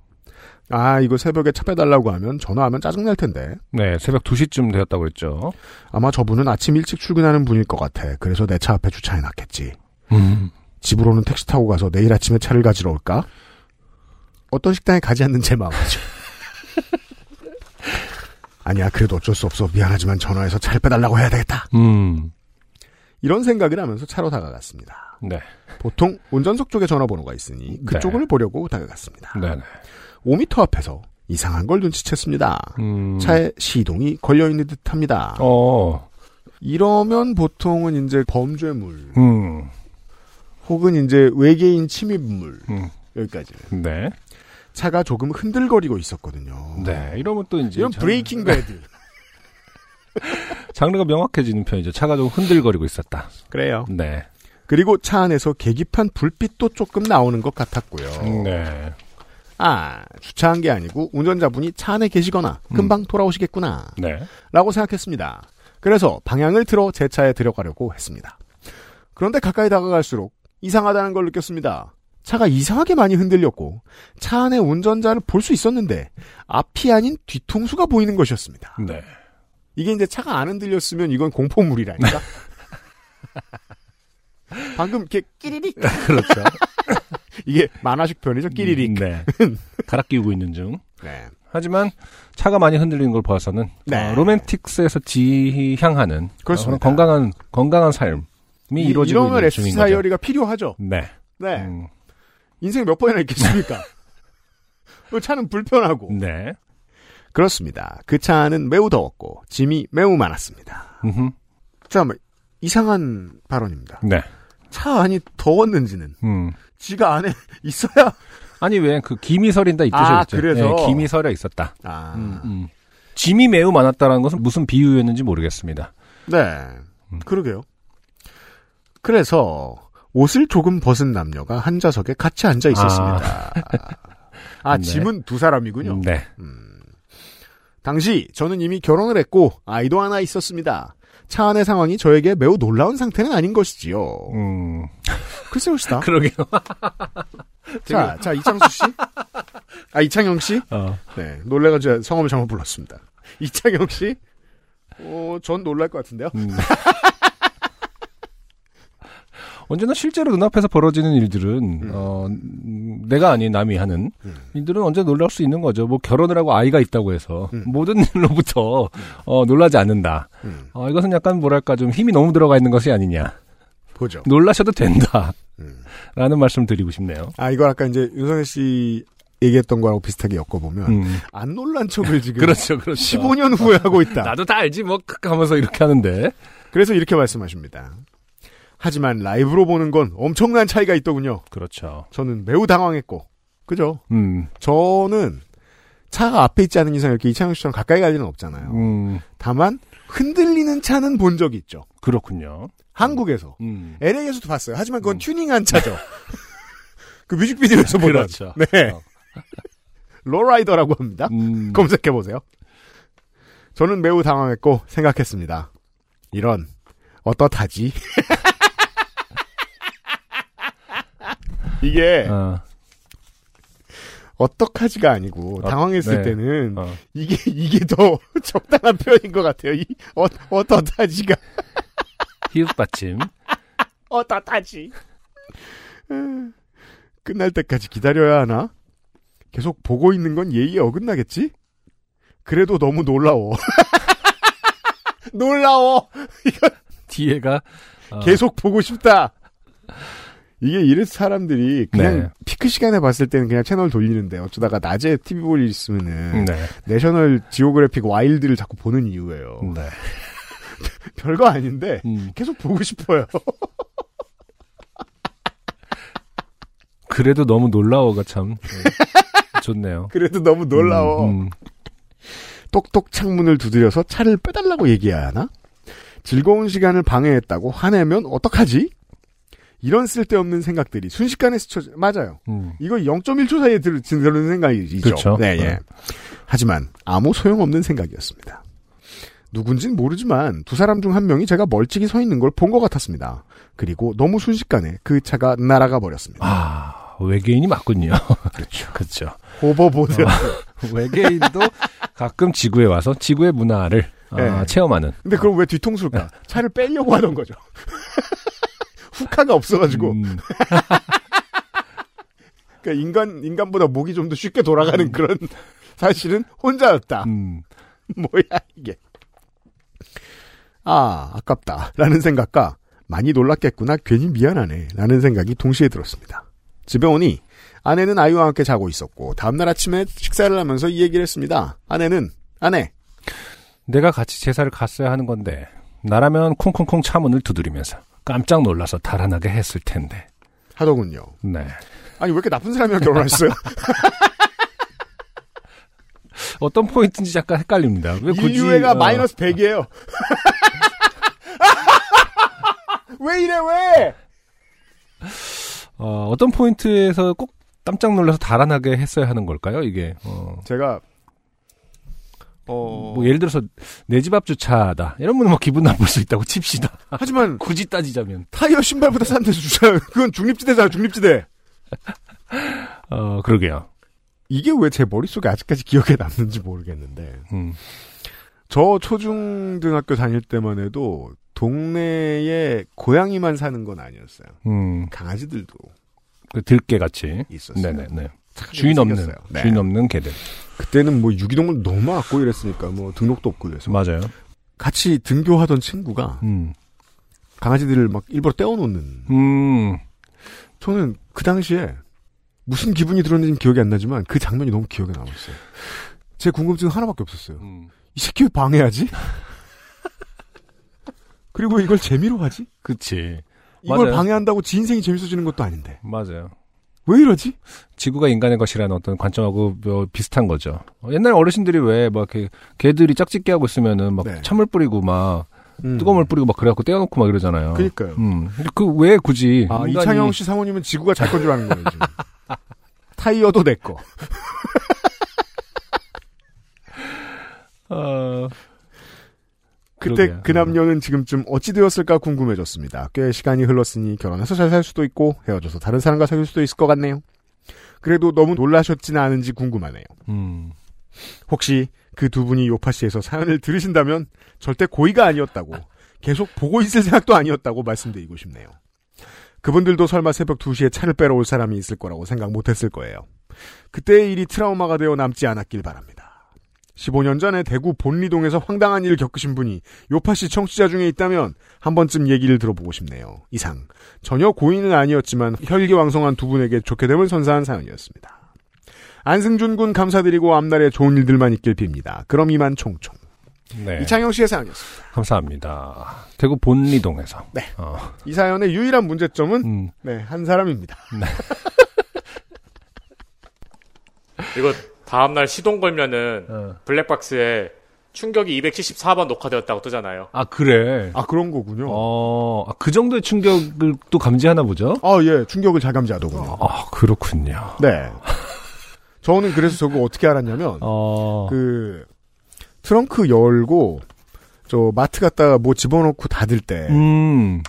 아, 이거 새벽에 차 빼달라고 하면 전화하면 짜증날 텐데. 네, 새벽 2시쯤 되었다고 했죠. 아마 저분은 아침 일찍 출근하는 분일 것 같아. 그래서 내 차 앞에 주차해놨겠지. 음. 집으로는 택시 타고 가서 내일 아침에 차를 가지러 올까? 어떤 식당에 가지 않는 제 마음이죠. 아니야, 그래도 어쩔 수 없어. 미안하지만 전화해서 차를 빼달라고 해야 되겠다. 음. 이런 생각을 하면서 차로 다가갔습니다. 네. 보통 운전석 쪽에 전화번호가 있으니 그쪽을 네. 보려고 다가갔습니다. 네네. 5m 앞에서 이상한 걸 눈치챘습니다. 음. 차에 시동이 걸려 있는 듯 합니다. 어. 이러면 보통은 이제 범죄물, 음. 혹은 이제 외계인 침입물, 음. 여기까지는. 네. 차가 조금 흔들거리고 있었거든요. 네. 이러면 또 이제. 이런 장- 브레이킹 배드. 장르가 명확해지는 편이죠. 차가 좀 흔들거리고 있었다. 그래요. 네. 그리고 차 안에서 계기판 불빛도 조금 나오는 것 같았고요. 네. 아, 주차한 게 아니고 운전자분이 차 안에 계시거나 금방 돌아오시겠구나. 네. 라고 생각했습니다. 그래서 방향을 틀어 제 차에 들어가려고 했습니다. 그런데 가까이 다가갈수록 이상하다는 걸 느꼈습니다. 차가 이상하게 많이 흔들렸고 차 안에 운전자를 볼 수 있었는데 앞이 아닌 뒤통수가 보이는 것이었습니다. 네. 이게 이제 차가 안 흔들렸으면 이건 공포물이라니까. 방금 이렇게 끼리릭 그렇죠. 이게 만화식 표현이죠. 끼리릭. 네. 갈아 끼우고 있는 중. 네. 하지만 차가 많이 흔들리는 걸 봐서는 네. 어, 로맨틱스에서 지향하는 그렇습니다. 어, 건강한 건강한 삶이 이- 이루어지고 이러면 있는 중인 거죠. S사열이가 필요하죠. 네. 네. 음, 인생 몇 번이나 있겠습니까? 그 차는 불편하고. 네. 그렇습니다. 그 차는 매우 더웠고 짐이 매우 많았습니다. 음흠. 자, 뭐, 이상한 발언입니다. 네. 차 안이 더웠는지는 음. 지가 안에 있어야 아니 왜 그 기미설인다 이 뜻이 아. 그래서? 네, 기미설에 있었다. 아, 음, 음. 짐이 매우 많았다라는 것은 무슨 비유였는지 모르겠습니다. 네, 음. 그러게요. 그래서 옷을 조금 벗은 남녀가 한 좌석에 같이 앉아 있었습니다. 아, 네. 짐은 두 사람이군요. 네. 당시 저는 이미 결혼을 했고 아이도 하나 있었습니다. 차 안의 상황이 저에게 매우 놀라운 상태는 아닌 것이지요. 음. 글쎄 봅시다. 그러게요. 자, 자 이창수 씨, 아 이창영 씨, 어. 네 놀래가지고 성함을 잘못 불렀습니다. 이창영 씨, 어, 전 놀랄 것 같은데요. 음. 언제나 실제로 눈앞에서 벌어지는 일들은 어 음, 내가 아닌 남이 하는 일들은 언제 놀랄 수 있는 거죠. 뭐 결혼을 하고 아이가 있다고 해서 모든 일로부터 어 놀라지 않는다. 음. 어 이것은 약간 뭐랄까 좀 힘이 너무 들어가 있는 것이 아니냐. 보죠. 놀라셔도 된다. 음. 라는 말씀 드리고 싶네요. 아 이거 아까 이제 윤석열 씨 얘기했던 거하고 비슷하게 엮어보면 음. 안 놀란 척을 지금 그렇죠, 그렇죠. 15년 후에 하고 있다. 나도 다 알지 뭐 하면서 이렇게 하는데. 그래서 이렇게 말씀하십니다. 하지만 라이브로 보는 건 엄청난 차이가 있더군요. 그렇죠. 저는 매우 당황했고, 그죠? 음. 저는 차가 앞에 있지 않은 이상 이렇게 이창용 씨처럼 가까이 갈 일은 없잖아요. 음. 다만 흔들리는 차는 본 적이 있죠. 그렇군요. 한국에서. 음. LA에서도 봤어요. 하지만 그건 튜닝한 차죠. 그 뮤직비디오에서 보던. 그렇죠. 네. 어. 로라이더라고 합니다. 음. 검색해보세요. 저는 매우 당황했고 생각했습니다. 이런 어떻하지? 이게 어. 어떡하지가 아니고 어, 당황했을 네. 때는 어. 이게 이게 더 적당한 표현인 것 같아요. 이 어, 어떡하지가 히읗 받침. 어떡하지? 음, 끝날 때까지 기다려야 하나? 계속 보고 있는 건 예의에 어긋나겠지? 그래도 너무 놀라워. 놀라워. 뒤에가 어, 계속 보고 싶다. 이게 이래서 사람들이 그냥 네. 피크 시간에 봤을 때는 그냥 채널 돌리는데 어쩌다가 낮에 TV 볼 일 있으면은 네. 내셔널 지오그래픽 와일드를 자꾸 보는 이유예요. 네. 별거 아닌데 음. 계속 보고 싶어요. 그래도 너무 놀라워가 참 네. 좋네요. 그래도 너무 놀라워. 음, 음. 똑똑 창문을 두드려서 차를 빼달라고 얘기해야 하나? 즐거운 시간을 방해했다고 화내면 어떡하지? 이런 쓸데없는 생각들이 순식간에 스쳐 맞아요. 음. 이거 0.1초 사이에 들, 드는 생각이죠. 그렇죠. 네, 예. 네. 하지만 아무 소용없는 생각이었습니다. 누군진 모르지만 두 사람 중 한 명이 제가 멀찍이 서 있는 걸 본 것 같았습니다. 그리고 너무 순식간에 그 차가 날아가 버렸습니다. 아 외계인이 맞군요. 그렇죠. 그렇죠. 호버보드. 외계인도 가끔 지구에 와서 지구의 문화를 아, 네. 체험하는. 근데 그럼 왜 뒤통수일까? 차를 빼려고 하던 거죠. 후카가 없어가지고. 음, 그러니까 인간 인간보다 목이 좀 더 쉽게 돌아가는 그런 사실은 혼자였다. 음. 뭐야 이게? 아 아깝다라는 생각과 많이 놀랐겠구나 괜히 미안하네라는 생각이 동시에 들었습니다. 집에 오니 아내는 아이와 함께 자고 있었고 다음날 아침에 식사를 하면서 이 얘기를 했습니다. 아내는 아내 내가 같이 제사를 갔어야 하는 건데 나라면 콩콩콩 차문을 두드리면서 깜짝 놀라서 달아나게 했을 텐데. 하더군요. 네. 아니 왜 이렇게 나쁜 사람이랑 결혼하셨어요? 어떤 포인트인지 약간 헷갈립니다. 왜 굳이 인류애가 어, 마이너스 100이에요. 왜 이래 왜? 어, 어떤 포인트에서 꼭 깜짝 놀라서 달아나게 했어야 하는 걸까요? 이게 어, 제가 어 뭐 예를 들어서 내 집 앞 주차다 이러면 뭐 기분 나쁠 수 있다고 칩시다. 하지만 굳이 따지자면 타이어 신발보다 싼 데서 주차요. 그건 중립지대잖아, 중립지대. 어 그러게요. 이게 왜 제 머릿속에 아직까지 기억에 남는지 모르겠는데. 음. 저 초중등학교 다닐 때만 해도 동네에 고양이만 사는 건 아니었어요. 음, 강아지들도 그 들깨 같이. 있었어요. 네네네. 주인 없는 생겼어요. 네. 주인 없는 개들. 그때는 뭐 유기동물 너무 많았고 이랬으니까 뭐 등록도 없고 그래서 맞아요. 같이 등교하던 친구가 음, 강아지들을 막 일부러 떼어놓는 음, 저는 그 당시에 무슨 기분이 들었는지는 기억이 안 나지만 그 장면이 너무 기억에 남았어요. 제 궁금증은 하나밖에 없었어요. 음. 이 새끼 왜 방해하지? 그리고 이걸 재미로 하지? 그치. 이걸 맞아요. 방해한다고 지 인생이 재밌어지는 것도 아닌데. 맞아요. 왜 이러지? 지구가 인간의 것이라는 어떤 관점하고 뭐 비슷한 거죠. 어, 옛날 어르신들이 왜 막 이렇게 개들이 짝짓기 하고 있으면은 막 네. 찬물 뿌리고 막 음. 뜨거운 물 뿌리고 막 그래갖고 떼어놓고 막 이러잖아요. 그니까요. 음. 그왜 굳이 아, 인간이- 이창영 씨 사모님은 지구가 잘 건 줄 아는 거예요, 지금. 타이어도 내 거. 어, 그때 그러게요. 그 남녀는 지금쯤 어찌 되었을까 궁금해졌습니다. 꽤 시간이 흘렀으니 결혼해서 잘 살 수도 있고 헤어져서 다른 사람과 사귈 수도 있을 것 같네요. 그래도 너무 놀라셨지는 않은지 궁금하네요. 음. 혹시 그 두 분이 요파 씨에서 사연을 들으신다면 절대 고의가 아니었다고 계속 보고 있을 생각도 아니었다고 말씀드리고 싶네요. 그분들도 설마 새벽 2시에 차를 빼러 올 사람이 있을 거라고 생각 못했을 거예요. 그때의 일이 트라우마가 되어 남지 않았길 바랍니다. 15년 전에 대구 본리동에서 황당한 일을 겪으신 분이 요파 씨 청취자 중에 있다면 한 번쯤 얘기를 들어보고 싶네요. 이상 전혀 고의는 아니었지만 혈기왕성한 두 분에게 좋게 됨을 선사한 사연이었습니다. 안승준 군 감사드리고 앞날에 좋은 일들만 있길 빕니다. 그럼 이만 총총. 네. 이창영 씨의 사연이었습니다. 감사합니다. 대구 본리동에서. 네. 어, 이 사연의 유일한 문제점은 음. 네, 한 사람입니다. 이거 다음날 시동 걸면은 어. 블랙박스에 충격이 274번 녹화되었다고 뜨잖아요. 아 그래. 아 그런 거군요. 어, 아, 그 정도의 충격을 또 감지하나 보죠? 아, 예, 충격을 잘 감지하더군요. 아, 그렇군요. 네. 저는 그래서 저거 어떻게 알았냐면, 어, 그, 트렁크 열고, 저, 마트 갔다가 뭐 집어넣고 닫을 때, 음,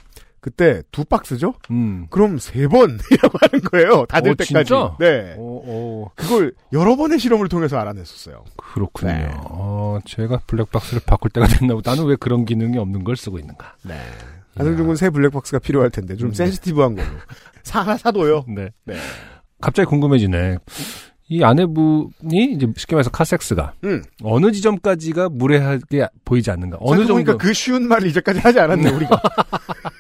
그때 두 박스죠? 음. 그럼 세 번이라고 하는 거예요. 닫을 어, 때까지. 진짜? 네. 오, 오, 그걸 여러 번의 실험을 통해서 알아냈었어요. 그렇군요. 네. 어, 제가 블랙박스를 바꿀 때가 됐나 보다. 나는 왜 그런 기능이 없는 걸 쓰고 있는가? 네. 안승준 군 새 블랙박스가 필요할 텐데, 좀 음. 센시티브한 걸로. 사, 사도요? 네. 네. 갑자기 궁금해지네. 이 아내분이 이제 쉽게 말해서 카섹스가 음. 어느 지점까지가 무례하게 보이지 않는가? 어느 정도 생각해보니까 그 쉬운 말을 이제까지 하지 않았네, 우리가.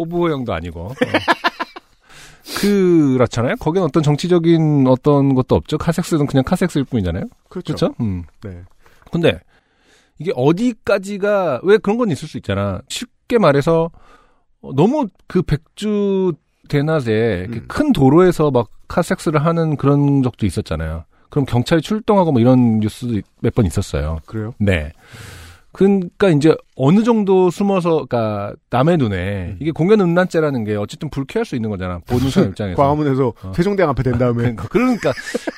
호부호형도 아니고. 어. 그렇잖아요. 거기는 어떤 정치적인 어떤 것도 없죠. 카섹스는 그냥 카섹스일 뿐이잖아요. 그렇죠. 그렇죠? 음. 네. 근데 이게 어디까지가 왜 그런 건 있을 수 있잖아. 쉽게 말해서 어, 너무 그 백주 대낮에 음. 큰 도로에서 막 카섹스를 하는 그런 적도 있었잖아요. 그럼 경찰이 출동하고 뭐 이런 뉴스도 몇 번 있었어요. 그래요? 네. 그러니까 이제 어느 정도 숨어서, 그러니까 남의 눈에 이게 공연 음란죄라는 게 어쨌든 불쾌할 수 있는 거잖아. 보는 사람 입장에서. 광화문에서 어. 세종대왕 앞에 된 다음에 그러니까, 그러니까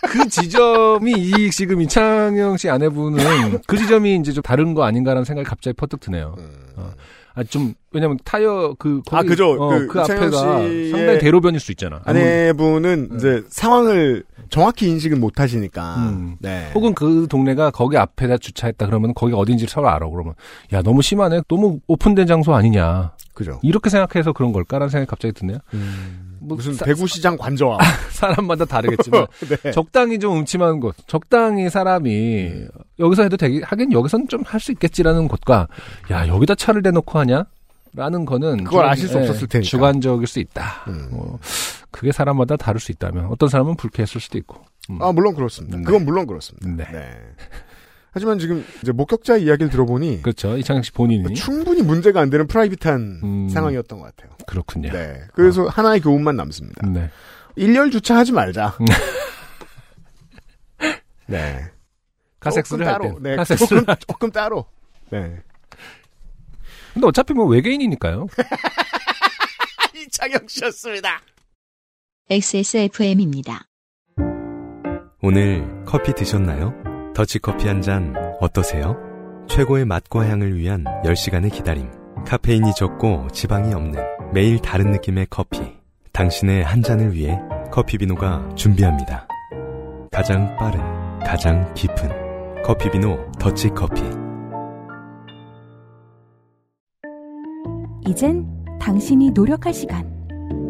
그 지점이 이 지금 이창영 씨 아내분은 그 지점이 이제 좀 다른 거 아닌가라는 생각이 갑자기 퍼뜩 드네요. 어. 아, 좀, 왜냐면 타이어 그, 거기, 아, 그죠. 어, 그 그, 앞에가 상당히 대로변일 수 있잖아. 아내분은 음. 이제 상황을 정확히 인식은 못 하시니까. 음. 네. 혹은 그 동네가 거기 앞에다 주차했다 그러면 거기가 어딘지 서로 알아. 그러면, 야, 너무 심하네. 너무 오픈된 장소 아니냐. 그죠. 이렇게 생각해서 그런 걸까라는 생각이 갑자기 드네요. 뭐 무슨 사- 대구시장 관저와. 사람마다 다르겠지만 네. 적당히 좀 음침한 곳, 적당히 사람이 음. 여기서 해도 되기 하긴 여기서는 좀할 수 있겠지라는 곳과 야 여기다 차를 대놓고 하냐? 라는 거는 그걸 아실 수 예, 없었을 테니까. 주관적일 수 있다. 음. 뭐, 그게 사람마다 다를 수 있다면 어떤 사람은 불쾌했을 수도 있고. 음. 아, 물론 그렇습니다. 네. 그건 물론 그렇습니다. 네. 네. 하지만 지금 이제 목격자 이야기를 들어보니 그렇죠. 이창영 씨 본인이 충분히 문제가 안 되는 프라이빗한 음. 상황이었던 것 같아요. 그렇군요. 네. 그래서 하나의 교훈만 남습니다. 네. 일렬 주차하지 말자. 음. 네. 카섹스를 조금 할 따로. 때. 네. 카섹스를 조금, 조금 따로. 네. 근데 어차피 뭐 외계인이니까요. 이창영 씨였습니다. XSFM입니다. 오늘 커피 드셨나요? 더치커피 한 잔 어떠세요? 최고의 맛과 향을 위한 10시간의 기다림. 카페인이 적고 지방이 없는 매일 다른 느낌의 커피. 당신의 한 잔을 위해 커피비노가 준비합니다. 가장 빠른, 가장 깊은 커피비노 더치커피. 이젠 당신이 노력할 시간.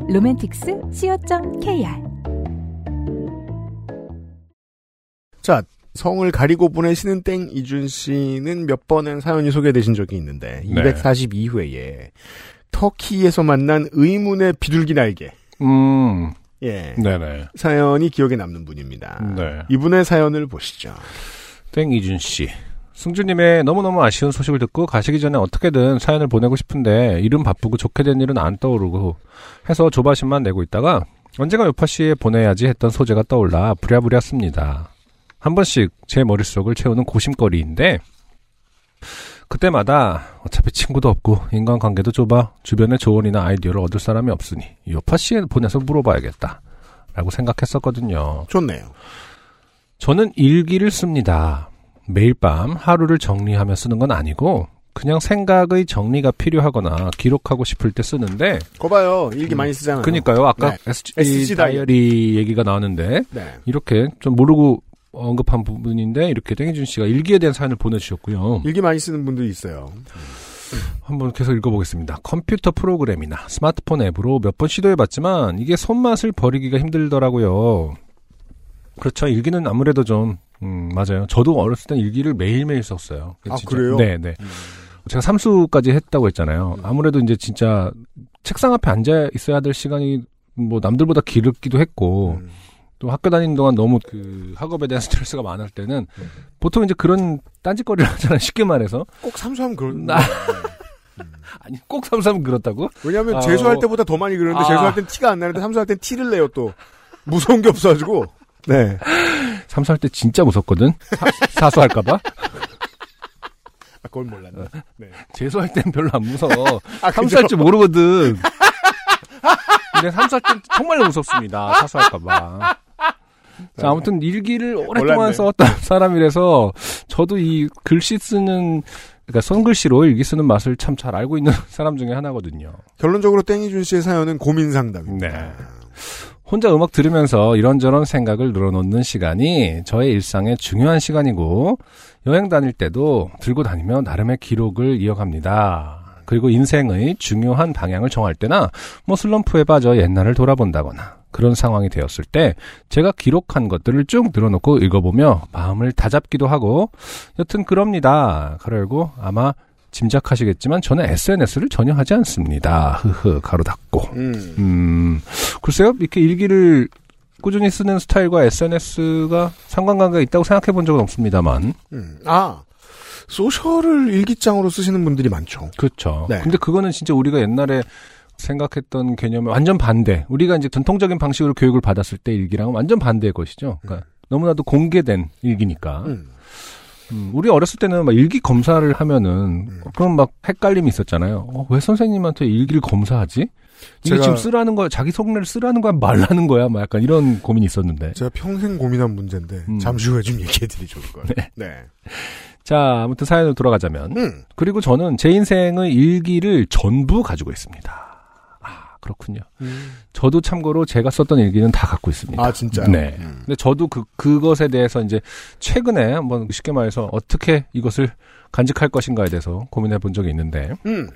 로맨틱스 co.kr 자, 성을 가리고 보내시는 땡 이준 씨는 몇 번은 사연이 소개되신 적이 있는데 네. 242회에 터키에서 만난 의문의 비둘기 날개. 음, 예. 네네. 사연이 기억에 남는 분입니다. 네. 이분의 사연을 보시죠. 땡 이준 씨. 승주님의 너무너무 아쉬운 소식을 듣고 가시기 전에 어떻게든 사연을 보내고 싶은데 일은 바쁘고 좋게 된 일은 안 떠오르고 해서 조바심만 내고 있다가 언젠가 요파 씨에 보내야지 했던 소재가 떠올라 부랴부랴 씁니다. 한 번씩 제 머릿속을 채우는 고심거리인데 그때마다 어차피 친구도 없고 인간관계도 좁아 주변에 조언이나 아이디어를 얻을 사람이 없으니 요파 씨에 보내서 물어봐야겠다 라고 생각했었거든요. 좋네요. 저는 일기를 씁니다. 매일 밤 하루를 정리하며 쓰는 건 아니고 그냥 생각의 정리가 필요하거나 기록하고 싶을 때 쓰는데 거 봐요. 일기 많이 쓰잖아요. 그니까요 아까 네. SG, SG 다이어리 얘기가 나왔는데 네. 이렇게 좀 모르고 언급한 부분인데 이렇게 땡희준 씨가 일기에 대한 사연을 보내주셨고요. 일기 많이 쓰는 분들이 있어요. 한번 계속 읽어보겠습니다. 컴퓨터 프로그램이나 스마트폰 앱으로 몇 번 시도해봤지만 이게 손맛을 버리기가 힘들더라고요. 그렇죠. 일기는 아무래도 좀 음, 맞아요. 저도 어렸을 땐 일기를 매일매일 썼어요. 아, 진짜. 그래요? 네, 네. 제가 삼수까지 했다고 했잖아요. 아무래도 이제 진짜 책상 앞에 앉아 있어야 될 시간이 뭐 남들보다 길기도 했고 음. 또 학교 다니는 동안 너무 그 학업에 대한 스트레스가 많을 때는 보통 이제 그런 딴짓거리를 하잖아요. 쉽게 말해서. 꼭 삼수하면 그런. 나- 아니 꼭 삼수하면 그렇다고? 왜냐하면 아, 재수할 어. 때보다 더 많이 그러는데 아. 재수할 땐 티가 안 나는데 삼수할 땐 티를 내요 또. 무서운 게 없어가지고. 네. 삼수할 때 진짜 무섭거든. 사, 수할까봐 아, 그걸 몰랐네. 네. 재수할 땐 별로 안 무서워. 아, 삼수할? 줄 모르거든. 근데 삼수할 땐 정말 무섭습니다. 사수할까봐. 자, 아무튼 일기를 오랫동안 몰랐네. 써왔던 사람이라서 저도 이 글씨 쓰는 그러니까 손글씨로 일기 쓰는 맛을 참 잘 알고 있는 사람 중에 하나거든요. 결론적으로 땡이준 씨의 사연은 고민 상담입니다. 네. 혼자 음악 들으면서 이런저런 생각을 늘어놓는 시간이 저의 일상의 중요한 시간이고 여행 다닐 때도 들고 다니며 나름의 기록을 이어갑니다. 그리고 인생의 중요한 방향을 정할 때나 뭐 슬럼프에 빠져 옛날을 돌아본다거나 그런 상황이 되었을 때 제가 기록한 것들을 쭉 늘어놓고 읽어보며 마음을 다잡기도 하고 여튼 그럽니다. 그러고 아마 짐작하시겠지만 저는 SNS를 전혀 하지 않습니다. 흐흐 가로 닫고 음. 음, 글쎄요, 이렇게 일기를 꾸준히 쓰는 스타일과 SNS가 상관관계가 있다고 생각해 본 적은 없습니다만. 음. 아, 소셜을 일기장으로 쓰시는 분들이 많죠. 그렇죠. 네. 근데 그거는 진짜 우리가 옛날에 생각했던 개념에 완전 반대. 우리가 이제 전통적인 방식으로 교육을 받았을 때 일기랑은 완전 반대의 것이죠. 그러니까 너무나도 공개된 일기니까. 음. 음, 우리 어렸을 때는 막 일기 검사를 하면은 그럼 막 헷갈림이 있었잖아요. 어, 왜 선생님한테 일기를 검사하지? 이게 지금 쓰라는 거야, 자기 속내를 쓰라는 거야, 말라는 거야, 막 약간 이런 고민이 있었는데. 제가 평생 고민한 문제인데 음. 잠시 후에 좀 얘기해드리 좋을 거예요. 네. 네. 자, 아무튼 사연으로 돌아가자면. 음. 그리고 저는 제 인생의 일기를 전부 가지고 있습니다. 아, 그렇군요. 저도 참고로 제가 썼던 일기는 다 갖고 있습니다. 아 진짜요? 네. 음. 근데 저도 그, 그것에 대해서 이제 최근에 한번 쉽게 말해서 어떻게 이것을 간직할 것인가에 대해서 고민해 본 적이 있는데, 음.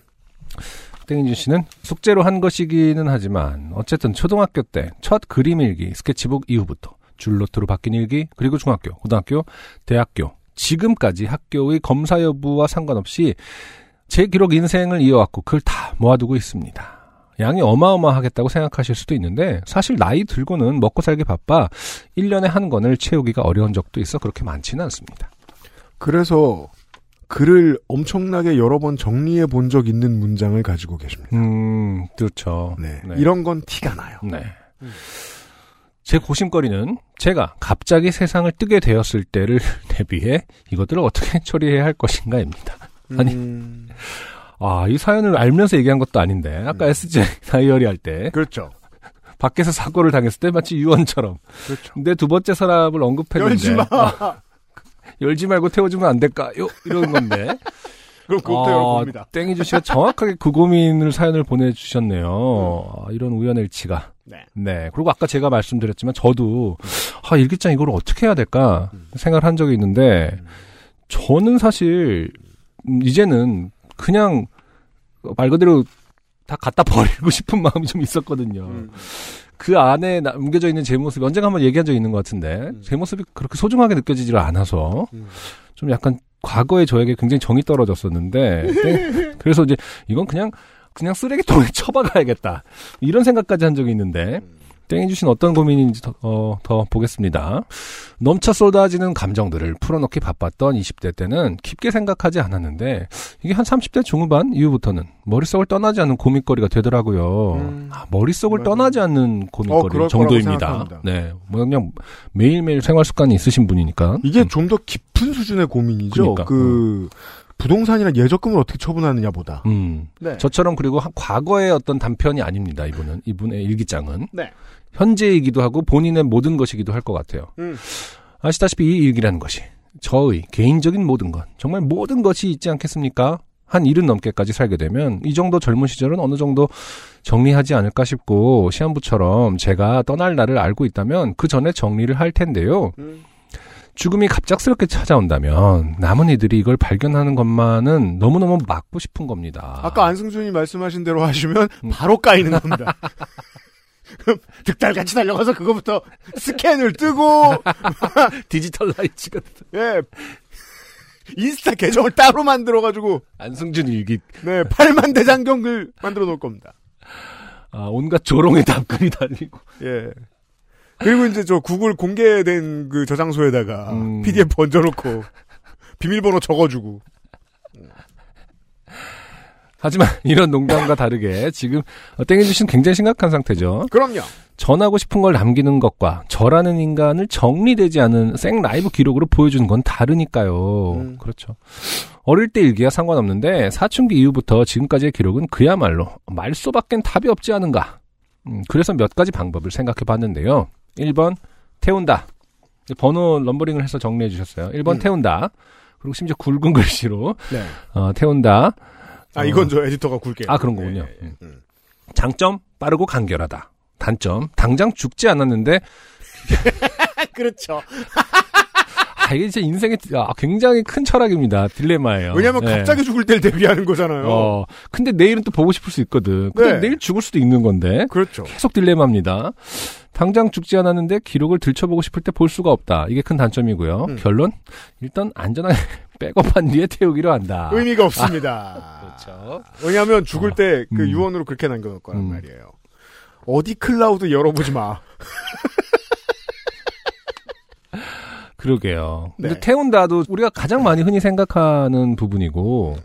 땡인준 씨는 숙제로 한 것이기는 하지만, 어쨌든 초등학교 때 첫 그림 일기, 스케치북 이후부터 줄노트로 바뀐 일기, 그리고 중학교, 고등학교, 대학교, 지금까지 학교의 검사 여부와 상관없이 제 기록 인생을 이어왔고 그걸 다 모아두고 있습니다. 양이 어마어마하겠다고 생각하실 수도 있는데 사실 나이 들고는 먹고 살기 바빠 1년에 한 권을 채우기가 어려운 적도 있어 그렇게 많지는 않습니다. 그래서 글을 엄청나게 여러 번 정리해 본 적 있는 문장을 가지고 계십니다. 음, 그렇죠. 네. 네. 이런 건 티가 나요. 네. 제 고심거리는 제가 갑자기 세상을 뜨게 되었을 때를 대비해 이것들을 어떻게 처리해야 할 것인가입니다. 아니. 음, 아, 이 사연을 알면서 얘기한 것도 아닌데, 아까 SJ 다이어리 할 때, 그렇죠. 밖에서 사고를 당했을 때 마치 유언처럼, 그렇죠. 내두 번째 서랍을 언급했는데, 열지 마. 아, 열지 말고 태워주면 안 될까요? 이런 건데. 그럼 그것부터 열어봅니다. 땡이주 씨가 정확하게 그 고민을 사연을 보내주셨네요. 아, 이런 우연일치가. 네. 네. 그리고 아까 제가 말씀드렸지만 저도 아 일기장 이걸 어떻게 해야 될까 생각을 한 적이 있는데 저는 사실 음, 이제는 그냥 말 그대로 다 갖다 버리고 싶은 마음이 좀 있었거든요. 음. 그 안에 남겨져 있는 제 모습이 언젠가 한번 얘기한 적이 있는 것 같은데 제 모습이 그렇게 소중하게 느껴지지를 않아서 음. 좀 약간 과거에 저에게 굉장히 정이 떨어졌었는데 땡- 그래서 이제 이건 그냥 그냥 쓰레기통에 처박아야겠다 이런 생각까지 한 적이 있는데 땡이 주신 어떤 고민인지 더, 어, 더 보겠습니다. 넘쳐 쏟아지는 감정들을 풀어놓기 바빴던 20대 때는 깊게 생각하지 않았는데 이게 한 30대 중후반 이후부터는 머릿속을 떠나지 않는 고민거리가 되더라고요. 음. 아, 머릿속을 맞아요. 떠나지 않는 어, 고민거리 거라고 정도입니다. 네, 뭐 그냥 매일매일 생활 습관이 있으신 분이니까 이게 음. 좀더 깊은 수준의 고민이죠. 그러니까, 그 부동산이나 예적금을 어떻게 처분하느냐 보다. 음. 네. 저처럼 그리고 한- 과거의 어떤 단편이 아닙니다. 이분은 이분의 일기장은 네. 현재이기도 하고 본인의 모든 것이기도 할 것 같아요. 음. 아시다시피 이 일기라는 것이 저의 개인적인 모든 것, 정말 모든 것이 있지 않겠습니까? 한 일은 넘게까지 살게 되면 이 정도 젊은 시절은 어느 정도 정리하지 않을까 싶고 시한부처럼 제가 떠날 날을 알고 있다면 그 전에 정리를 할 텐데요. 음. 죽음이 갑작스럽게 찾아온다면 남은 이들이 이걸 발견하는 것만은 너무너무 막고 싶은 겁니다. 아까 안승준이 말씀하신 대로 하시면 음. 바로 까이는 겁니다. 득달같이 달려가서 그거부터 스캔을 뜨고 디지털 라이츠가 예 인스타 계정을 따로 만들어가지고 안승준 일기 네 8만 대장경을 만들어 놓을 겁니다. 아, 온갖 조롱의 답글이 달리고 예. 그리고 이제 저 구글 공개된 그 저장소에다가 음. PDF 얹어놓고 비밀번호 적어주고 하지만 이런 농담과 다르게 지금 땡해주신 굉장히 심각한 상태죠. 그럼요. 전하고 싶은 걸 남기는 것과 저라는 인간을 정리되지 않은 생 라이브 기록으로 보여주는 건 다르니까요. 음. 그렇죠. 어릴 때 일기와 상관없는데 사춘기 이후부터 지금까지의 기록은 그야말로 말소밖엔 답이 없지 않은가. 음, 그래서 몇 가지 방법을 생각해 봤는데요. 1번 태운다. 번호 넘버링을 해서 정리해 주셨어요. 1번 음. 태운다. 그리고 심지어 굵은 글씨로 네. 어, 태운다. 아 이건 저 에디터가 굵게. 아, 그런 거군요. 예, 예, 음. 음. 장점 빠르고 간결하다. 단점 당장 죽지 않았는데 그렇죠. 아, 이게 진짜 인생의 아, 굉장히 큰 철학입니다. 딜레마예요. 왜냐하면 네. 갑자기 죽을 때를 대비하는 거잖아요. 어 근데 내일은 또 보고 싶을 수 있거든. 근데 네. 내일 죽을 수도 있는 건데 그렇죠. 계속 딜레마입니다. 당장 죽지 않았는데 기록을 들춰보고 싶을 때 볼 수가 없다. 이게 큰 단점이고요. 음. 결론 일단 안전하게 백업한 뒤에 태우기로 한다. 의미가 없습니다. 그렇죠. 왜냐하면 죽을 어, 때그 음. 유언으로 그렇게 남겨놓을 거란 음. 말이에요. 어디 클라우드 열어보지 마. 그러게요. 근데 네. 태운다도 우리가 가장 많이 흔히 생각하는 부분이고,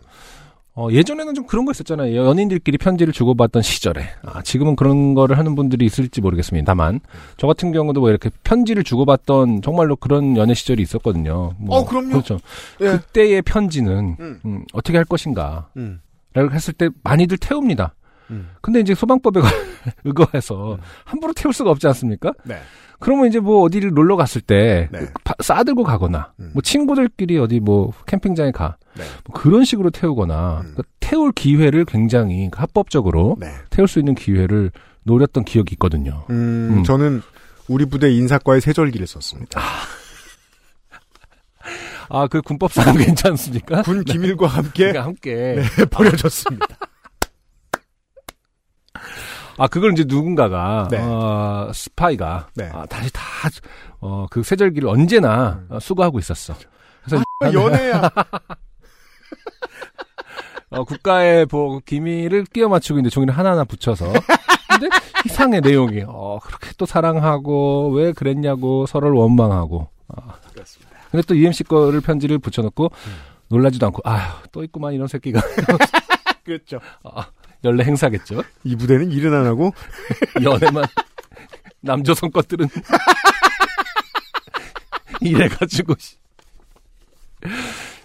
어, 예전에는 좀 그런 거 있었잖아요. 연인들끼리 편지를 주고받던 시절에. 아, 지금은 그런 거를 하는 분들이 있을지 모르겠습니다. 다만, 저 같은 경우도 뭐 이렇게 편지를 주고받던 정말로 그런 연애 시절이 있었거든요. 뭐, 어, 그럼요. 그렇죠. 예. 그때의 편지는, 음. 음, 어떻게 할 것인가. 음. 라고 했을 때 많이들 태웁니다. 음. 근데 이제 소방법에 의거해서 함부로 태울 수가 없지 않습니까? 네. 그러면 이제 뭐 어디를 놀러 갔을 때 네. 바- 싸들고 가거나 음. 뭐 친구들끼리 어디 뭐 캠핑장에 가 네. 뭐 그런 식으로 태우거나 음. 그러니까 태울 기회를 굉장히 합법적으로 네. 태울 수 있는 기회를 노렸던 기억이 있거든요. 음, 음. 저는 우리 부대 인사과의 세절기를 썼습니다. 아그 군법상 괜찮습니까? 군 기밀과 함께 그러니까 함께 네, 버려졌습니다. 아 그걸 이제 누군가가 네. 어, 스파이가 네. 아, 다시 다어그 세절기를 언제나 음. 어, 수거하고 있었어. 그래서 연애야. 어, 국가의 뭐 기밀을 끼워 맞추고 있는데 종이를 하나하나 붙여서. 근데 이상해 내용이. 어, 그렇게 또 사랑하고 왜 그랬냐고 서로를 원망하고. 아. 그렇습니다. 근데 또 UMC 거를 편지를 붙여놓고 놀라지도 않고 아휴 또 있구만 이런 새끼가 그렇죠. 아, 연례 행사겠죠. 이 부대는 일은 안 하고 연애만 남조선 것들은 이래가지고 씨.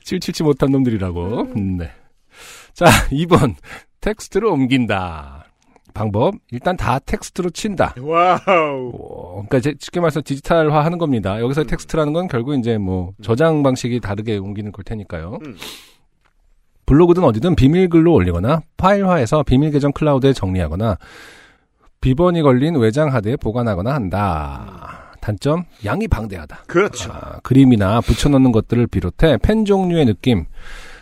칠칠치 못한 놈들이라고. 음, 네. 자, 2번 텍스트로 옮긴다. 방법 일단 다 텍스트로 친다. wow. 오, 그러니까 이제 쉽게 말해서 디지털화 하는 겁니다. 여기서 의 텍스트라는 건 결국 이제 뭐 저장 방식이 다르게 옮기는 걸 테니까요. 음. 블로그든 어디든 비밀글로 올리거나 파일화해서 비밀 계정 클라우드에 정리하거나 비번이 걸린 외장 하드에 보관하거나 한다. 단점 양이 방대하다. 그렇죠. 아, 그림이나 붙여넣는 것들을 비롯해 펜 종류의 느낌,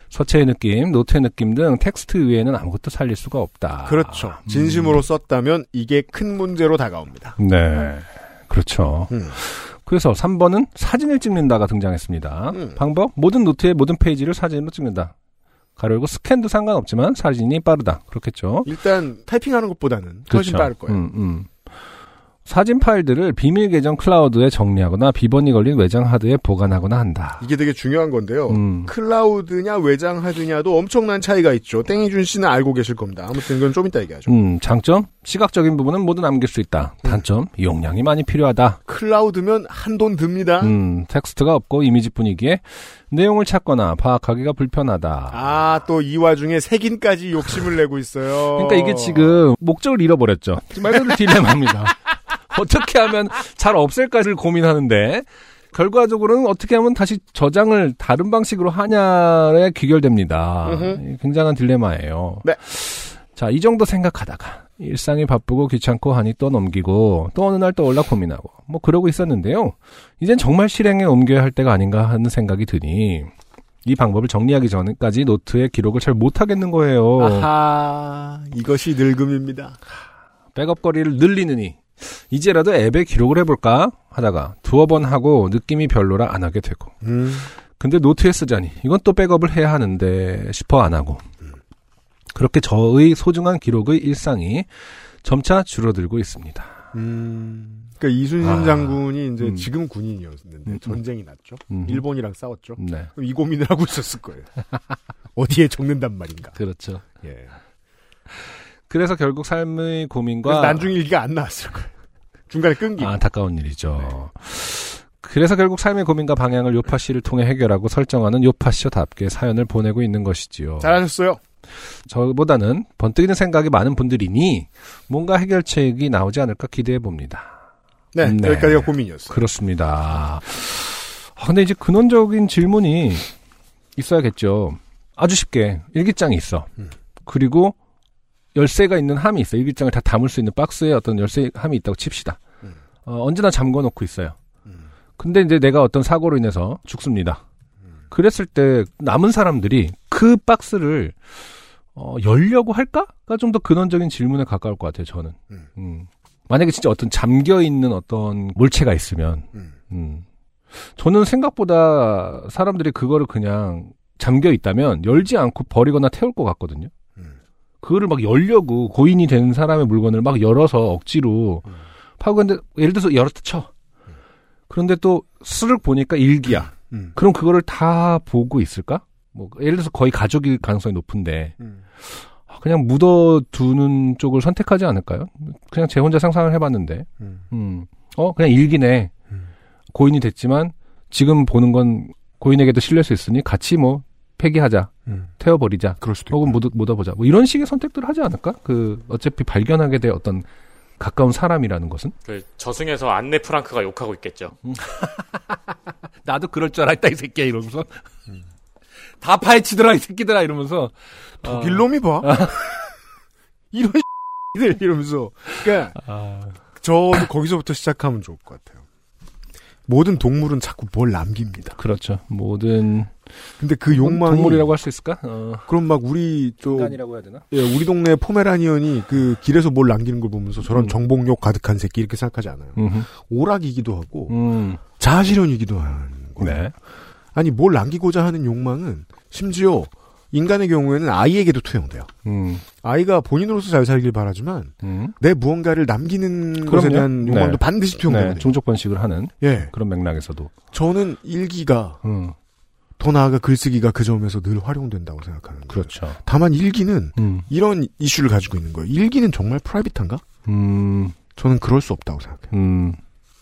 서체의 느낌, 노트의 느낌 등 텍스트 외에는 아무것도 살릴 수가 없다. 그렇죠. 진심으로 썼다면 이게 큰 문제로 다가옵니다. 네. 그렇죠. 음. 그래서 3번은 사진을 찍는다가 등장했습니다. 음. 방법? 모든 노트의 모든 페이지를 사진으로 찍는다. 괄호 열고 스캔도 상관없지만 사진이 빠르다. 그렇겠죠. 일단 타이핑하는 것보다는 훨씬 그렇죠. 빠를 거예요. 음, 음. 사진 파일들을 비밀 계정 클라우드에 정리하거나 비번이 걸린 외장 하드에 보관하거나 한다. 이게 되게 중요한 건데요. 음. 클라우드냐 외장 하드냐도 엄청난 차이가 있죠. 땡이준 씨는 알고 계실 겁니다. 아무튼 그건 좀 이따 얘기하죠. 음, 장점? 시각적인 부분은 모두 남길 수 있다. 음. 단점? 용량이 많이 필요하다. 클라우드면 한 돈 듭니다. 음, 텍스트가 없고 이미지 뿐이기에 내용을 찾거나 파악하기가 불편하다. 아, 또 이 와중에 색인까지 욕심을 내고 있어요. 그러니까 이게 지금 목적을 잃어버렸죠. 말 그대로 딜레마입니다. 어떻게 하면 잘 없앨까를 고민하는데 결과적으로는 어떻게 하면 다시 저장을 다른 방식으로 하냐에 귀결됩니다. 음흠. 굉장한 딜레마예요. 네. 자, 이 정도 생각하다가 일상이 바쁘고 귀찮고 하니 또 넘기고 또 어느 날 또 올라 고민하고 뭐 그러고 있었는데요. 이젠 정말 실행에 옮겨야 할 때가 아닌가 하는 생각이 드니 이 방법을 정리하기 전까지 노트에 기록을 잘 못하겠는 거예요. 아하, 이것이 늙음입니다. 백업 거리를 늘리느니 이제라도 앱에 기록을 해볼까 하다가 두어 번 하고 느낌이 별로라 안 하게 되고 음, 근데 노트에 쓰자니 이건 또 백업을 해야 하는데 싶어 안 하고 그렇게 저의 소중한 기록의 일상이 점차 줄어들고 있습니다. 음. 그러니까 이순신 아, 장군이 이제 음. 지금 군인이었는데 음, 전쟁이 났죠. 음. 일본이랑 싸웠죠. 네, 이 고민을 하고 있었을 거예요. 어디에 적는단 말인가. 그렇죠. 예. 그래서 결국 삶의 고민과 난중 일기가 안 나왔을 거예요. 중간에 끊기. 아, 안타까운 일이죠. 그래서 결국 삶의 고민과 방향을 요파 씨를 통해 해결하고 설정하는 요파 씨답게 사연을 보내고 있는 것이지요. 잘하셨어요. 저보다는 번뜩이는 생각이 많은 분들이니 뭔가 해결책이 나오지 않을까 기대해 봅니다. 네, 네. 여기까지가 고민이었어요. 그렇습니다. 아, 근데 이제 근원적인 질문이 있어야겠죠. 아주 쉽게 일기장이 있어. 음. 그리고 열쇠가 있는 함이 있어. 일기장을 다 담을 수 있는 박스에 어떤 열쇠 함이 있다고 칩시다. 음. 어, 언제나 잠궈 놓고 있어요. 음. 근데 이제 내가 어떤 사고로 인해서 죽습니다. 그랬을 때 남은 사람들이 그 박스를 어, 열려고 할까가 좀 더 근원적인 질문에 가까울 것 같아요. 저는. 음. 음. 만약에 진짜 어떤 잠겨 있는 어떤 물체가 있으면, 음. 음. 저는 생각보다 사람들이 그거를 그냥 잠겨 있다면 열지 않고 버리거나 태울 것 같거든요. 음. 그거를 막 열려고 고인이 되는 사람의 물건을 막 열어서 억지로 음. 파고 근데 예를 들어서 열었다 쳐. 그런데 또 스르륵 보니까 일기야. 음. 그럼 그거를 다 보고 있을까? 뭐 예를 들어서 거의 가족일 가능성이 높은데 음. 아, 그냥 묻어두는 쪽을 선택하지 않을까요? 그냥 제 혼자 상상을 해봤는데, 음. 음, 어 그냥 일기네. 음. 고인이 됐지만 지금 보는 건 고인에게도 실릴 수 있으니 같이 뭐 폐기하자, 음. 태워버리자, 그럴 수도 혹은 묻어, 묻어보자. 뭐 이런 식의 선택들을 하지 않을까? 그 어차피 발견하게 될 어떤 가까운 사람이라는 것은 그 저승에서 안네 프랑크가 욕하고 있겠죠. 나도 그럴 줄 알았다 이 새끼야 이러면서 다 파헤치더라 이 새끼들아 이러면서 독일 놈이 봐. 이런 들 이러면서. 그러니까 아, 저도 거기서부터 시작하면 좋을 것 같아요. 모든 동물은 자꾸 뭘 남깁니다. 그렇죠. 모든 근데 그 욕망이 동물이라고 할 수 있을까? 어, 그럼 막 우리 저 인간이라고 해야 되나? 예, 우리 동네 포메라니언이 그 길에서 뭘 남기는 걸 보면서 저런 음. 정복욕 가득한 새끼 이렇게 생각하지 않아요. 음흠. 오락이기도 하고 음, 자아실현이기도 하는 거예요. 네. 아니 뭘 남기고자 하는 욕망은 심지어 인간의 경우에는 아이에게도 투영돼요. 음, 아이가 본인으로서 잘 살길 바라지만 음. 내 무언가를 남기는 것에 그럼요. 대한 욕망도 네. 반드시 투영되거든요. 네, 종족 번식을 하는 예, 그런 맥락에서도. 저는 일기가 음, 더 나아가 글쓰기가 그 점에서 늘 활용된다고 생각하는 거예요. 그렇죠. 다만 일기는 음, 이런 이슈를 가지고 있는 거예요. 일기는 정말 private한가? 음, 저는 그럴 수 없다고 생각해요.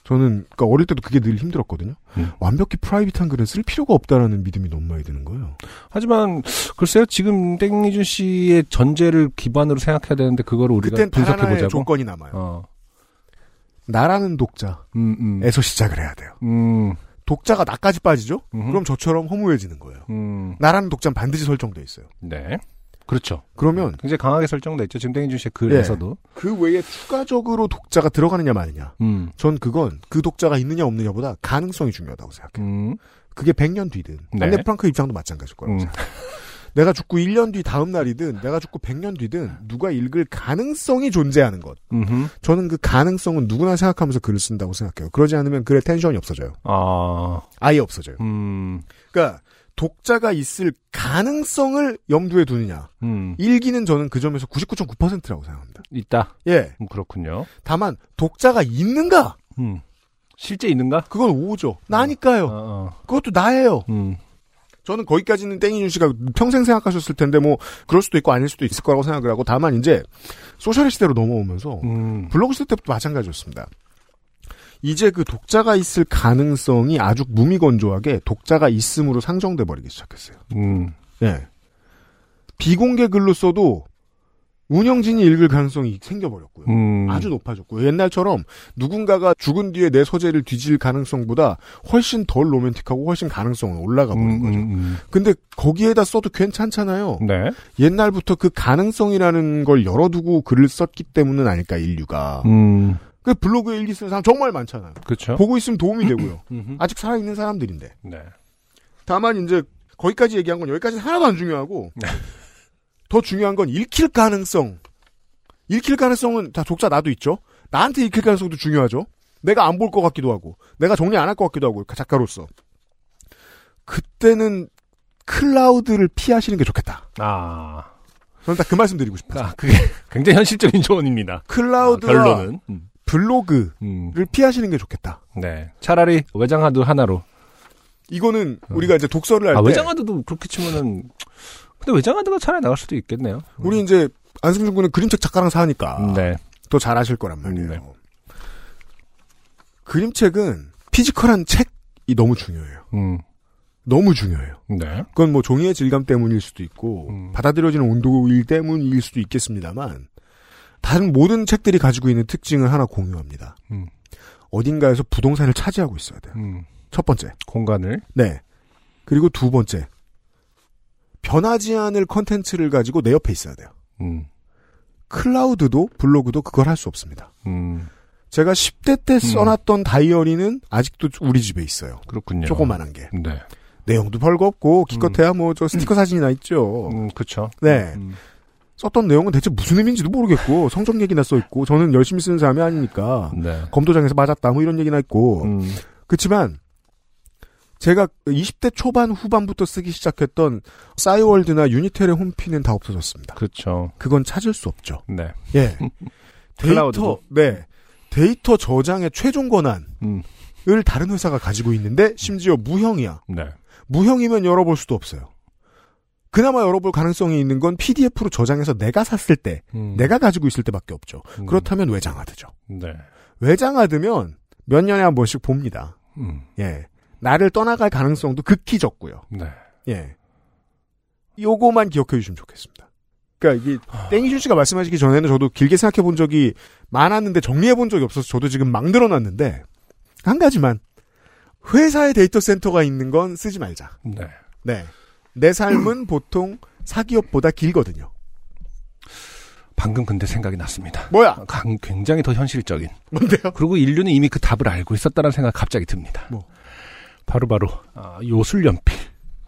음, 저는 그러니까 어릴 때도 그게 늘 힘들었거든요. 음. 완벽히 private한 글은 쓸 필요가 없다라는 믿음이 너무 많이 드는 거예요. 하지만 글쎄요 지금 땡이준 씨의 전제를 기반으로 생각해야 되는데 그거를 우리가 분석해 보자고. 조건이 남아요. 어, 나라는 독자에서 음, 음, 시작을 해야 돼요. 음, 독자가 나까지 빠지죠? 음흠. 그럼 저처럼 허무해지는 거예요. 음, 나라는 독자는 반드시 설정돼 있어요. 네, 그렇죠. 그러면 굉장히 강하게 설정돼 있죠. 지금 땡이준 씨의 글에서도. 그 외에 추가적으로 독자가 들어가느냐 마느냐. 음, 전 그건 그 독자가 있느냐 없느냐보다 가능성이 중요하다고 생각해요. 음, 그게 100년 뒤든 네. 안네 프랑크 입장도 마찬가지일 거라고 음, 생각해요. 내가 죽고 1년 뒤 다음 날이든 내가 죽고 100년 뒤든 누가 읽을 가능성이 존재하는 것. 음흠. 저는 그 가능성은 누구나 생각하면서 글을 쓴다고 생각해요. 그러지 않으면 글의 텐션이 없어져요. 아, 아예 없어져요. 음, 그러니까 독자가 있을 가능성을 염두에 두느냐. 음, 일기는 저는 그 점에서 99.9%라고 생각합니다. 있다. 예. 음, 그렇군요. 다만 독자가 있는가? 음, 실제 있는가? 그건 오죠. 나니까요. 어, 어, 그것도 나예요. 음, 저는 거기까지는 땡이준 씨가 평생 생각하셨을 텐데 뭐 그럴 수도 있고 아닐 수도 있을 거라고 생각을 하고 다만 이제 소셜 시대로 넘어오면서 음, 블로그 시대 때부터 마찬가지였습니다. 이제 그 독자가 있을 가능성이 아주 무미건조하게 독자가 있음으로 상정돼 버리기 시작했어요. 음, 예. 비공개 글로 써도 운영진이 읽을 가능성이 생겨버렸고요. 음, 아주 높아졌고요. 옛날처럼 누군가가 죽은 뒤에 내 소재를 뒤질 가능성보다 훨씬 덜 로맨틱하고 훨씬 가능성은 올라가 버린 음, 거죠. 음, 근데 거기에다 써도 괜찮잖아요. 음. 네. 옛날부터 그 가능성이라는 걸 열어두고 글을 썼기 때문은 아닐까 인류가. 음, 그 블로그에 일기 쓰는 사람 정말 많잖아요. 그렇죠. 보고 있으면 도움이 되고요. 아직 살아있는 사람들인데. 네. 다만 이제 거기까지 얘기한 건 여기까지는 하나도 안 중요하고 네. 더 중요한 건 읽힐 가능성. 읽힐 가능성은 다 독자 나도 있죠. 나한테 읽힐 가능성도 중요하죠. 내가 안 볼 것 같기도 하고 내가 정리 안 할 것 같기도 하고 작가로서 그때는 클라우드를 피하시는 게 좋겠다. 아, 저는 딱 그 말씀 드리고 싶어요. 아, 그게 굉장히 현실적인 조언입니다. 클라우드와 결론은. 음, 블로그를 음, 피하시는 게 좋겠다. 네. 차라리 외장하드 하나로. 이거는 우리가 이제 독서를 할 아, 때 외장하드도 그렇게 치면은, 근데 외장하드가 차라리 나갈 수도 있겠네요. 우리 이제 안승준 군은 그림책 작가랑 사니까 네. 더 잘하실 거란 말이에요. 네. 그림책은 피지컬한 책이 너무 중요해요. 음, 너무 중요해요. 네. 그건 뭐 종이의 질감 때문일 수도 있고 음. 받아들여지는 온도일 때문일 수도 있겠습니다만 다른 모든 책들이 가지고 있는 특징을 하나 공유합니다. 음. 어딘가에서 부동산을 차지하고 있어야 돼요. 음, 첫 번째. 공간을. 네. 그리고 두 번째. 변하지 않을 컨텐츠를 가지고 내 옆에 있어야 돼요. 음, 클라우드도 블로그도 그걸 할 수 없습니다. 음, 제가 10대 때 써놨던 다이어리는 아직도 우리 집에 있어요. 그렇군요. 조그만한 게. 네. 내용도 별거 없고 기껏해야 뭐 저 스티커 사진이나 있죠. 음, 그쵸. 네. 음, 썼던 내용은 대체 무슨 의미인지도 모르겠고 성적 얘기나 써 있고 저는 열심히 쓰는 사람이 아니니까 네. 검도장에서 맞았다 뭐 이런 얘기나 있고 음, 그렇지만 제가 20대 초반 후반부터 쓰기 시작했던 싸이월드나 유니텔의 홈피는 다 없어졌습니다. 그렇죠. 그건 찾을 수 없죠. 네. 예. 데이터 클라우드도. 네 데이터 저장의 최종 권한 음, 다른 회사가 가지고 있는데 심지어 무형이야. 네. 무형이면 열어볼 수도 없어요. 그나마 열어볼 가능성이 있는 건 PDF로 저장해서 내가 샀을 때, 음. 내가 가지고 있을 때밖에 없죠. 음. 그렇다면 외장하드죠. 네. 외장하드면 몇 년에 한 번씩 봅니다. 음. 예. 나를 떠나갈 가능성도 극히 적고요. 네. 예. 요거만 기억해 주시면 좋겠습니다. 그러니까 이게 땡이준 씨가 말씀하시기 전에는 저도 길게 생각해 본 적이 많았는데 정리해 본 적이 없어서 저도 지금 막 늘어났는데 한 가지만 회사에 데이터 센터가 있는 건 쓰지 말자. 네. 네. 내 삶은 보통 사기업보다 길거든요. 방금 근데 생각이 났습니다. 뭐야? 강- 굉장히 더 현실적인. 뭔데요? 그리고 인류는 이미 그 답을 알고 있었다는 생각이 갑자기 듭니다. 뭐? 바로바로 아, 요술연필.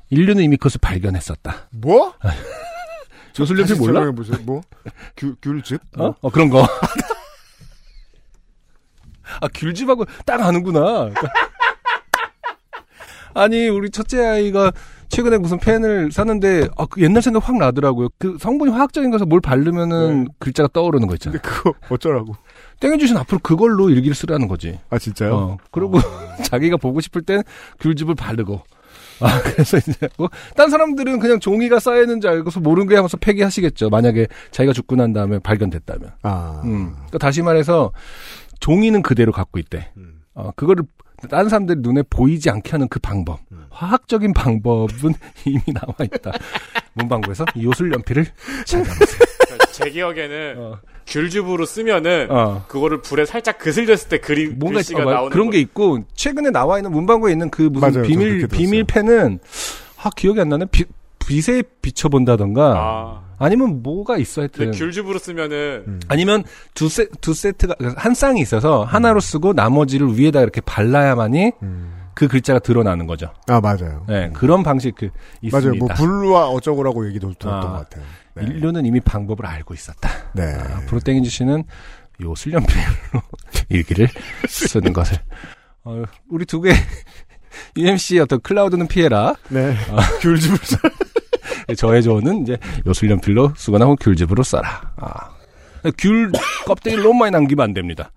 인류는 이미 그것을 발견했었다. 뭐? 요술연필 몰라? 보세요. 뭐? 귤, 귤즙? 어? 어, 그런 거. 아, 귤집하고 딱 아는구나. 그러니까. 아니, 우리 첫째 아이가 최근에 무슨 펜을 샀는데, 아, 그 옛날 생각 확 나더라고요. 그 성분이 화학적인 거서 뭘 바르면은 네. 글자가 떠오르는 거 있잖아. 근데 그거 어쩌라고? 땡해주신 앞으로 그걸로 일기를 쓰라는 거지. 아, 진짜요? 어, 그리고 자기가 보고 싶을 땐 귤즙을 바르고. 아, 그래서 이제, 뭐, 딴 사람들은 그냥 종이가 쌓여있는 줄 알고서 모르는 게 하면서 폐기하시겠죠. 만약에 자기가 죽고 난 다음에 발견됐다면. 아. 음. 그러니까 다시 말해서, 종이는 그대로 갖고 있대. 음. 어, 그거를 다른 사람들 눈에 보이지 않게 하는 그 방법. 음. 화학적인 방법은 이미 나와 있다. 문방구에서 요술 연필을 찾아보세요. 그러니까 제 기억에는 어, 귤즙으로 쓰면은 어. 그거를 불에 살짝 그슬렸을 때 그리 뭔가 글씨가 있- 어, 나오는 그런 거. 게 있고 최근에 나와 있는 문방구에 있는 그 무슨 맞아요. 비밀. 비밀 펜은 아 기억이 안 나네. 비, 빛에 비춰본다던가 아. 아니면 뭐가 있어 하여튼 근데 귤즙으로 쓰면은 음. 아니면 두, 세, 두 세트가 한 쌍이 있어서 하나로 쓰고 나머지를 위에다 이렇게 발라야만이 음. 그 글자가 드러나는 거죠. 아, 맞아요. 네, 그런 방식 그 있습니다. 맞아요. 뭐, 불과 어쩌고라고 얘기도 들었던 아. 것 같아요. 네. 인류는 이미 방법을 알고 있었다. 네. 아, 앞으로 땡인지 씨는 요 술연필로 일기를 쓰는 것을. 어, 우리 두 개, UMC 어떤 클라우드는 피해라. 네. 아. 귤즙을 저의 조언은 이제 요술연필로 쓰거나 귤즙으로 써라. 아. 귤 껍데기를 너무 많이 남기면 안 됩니다.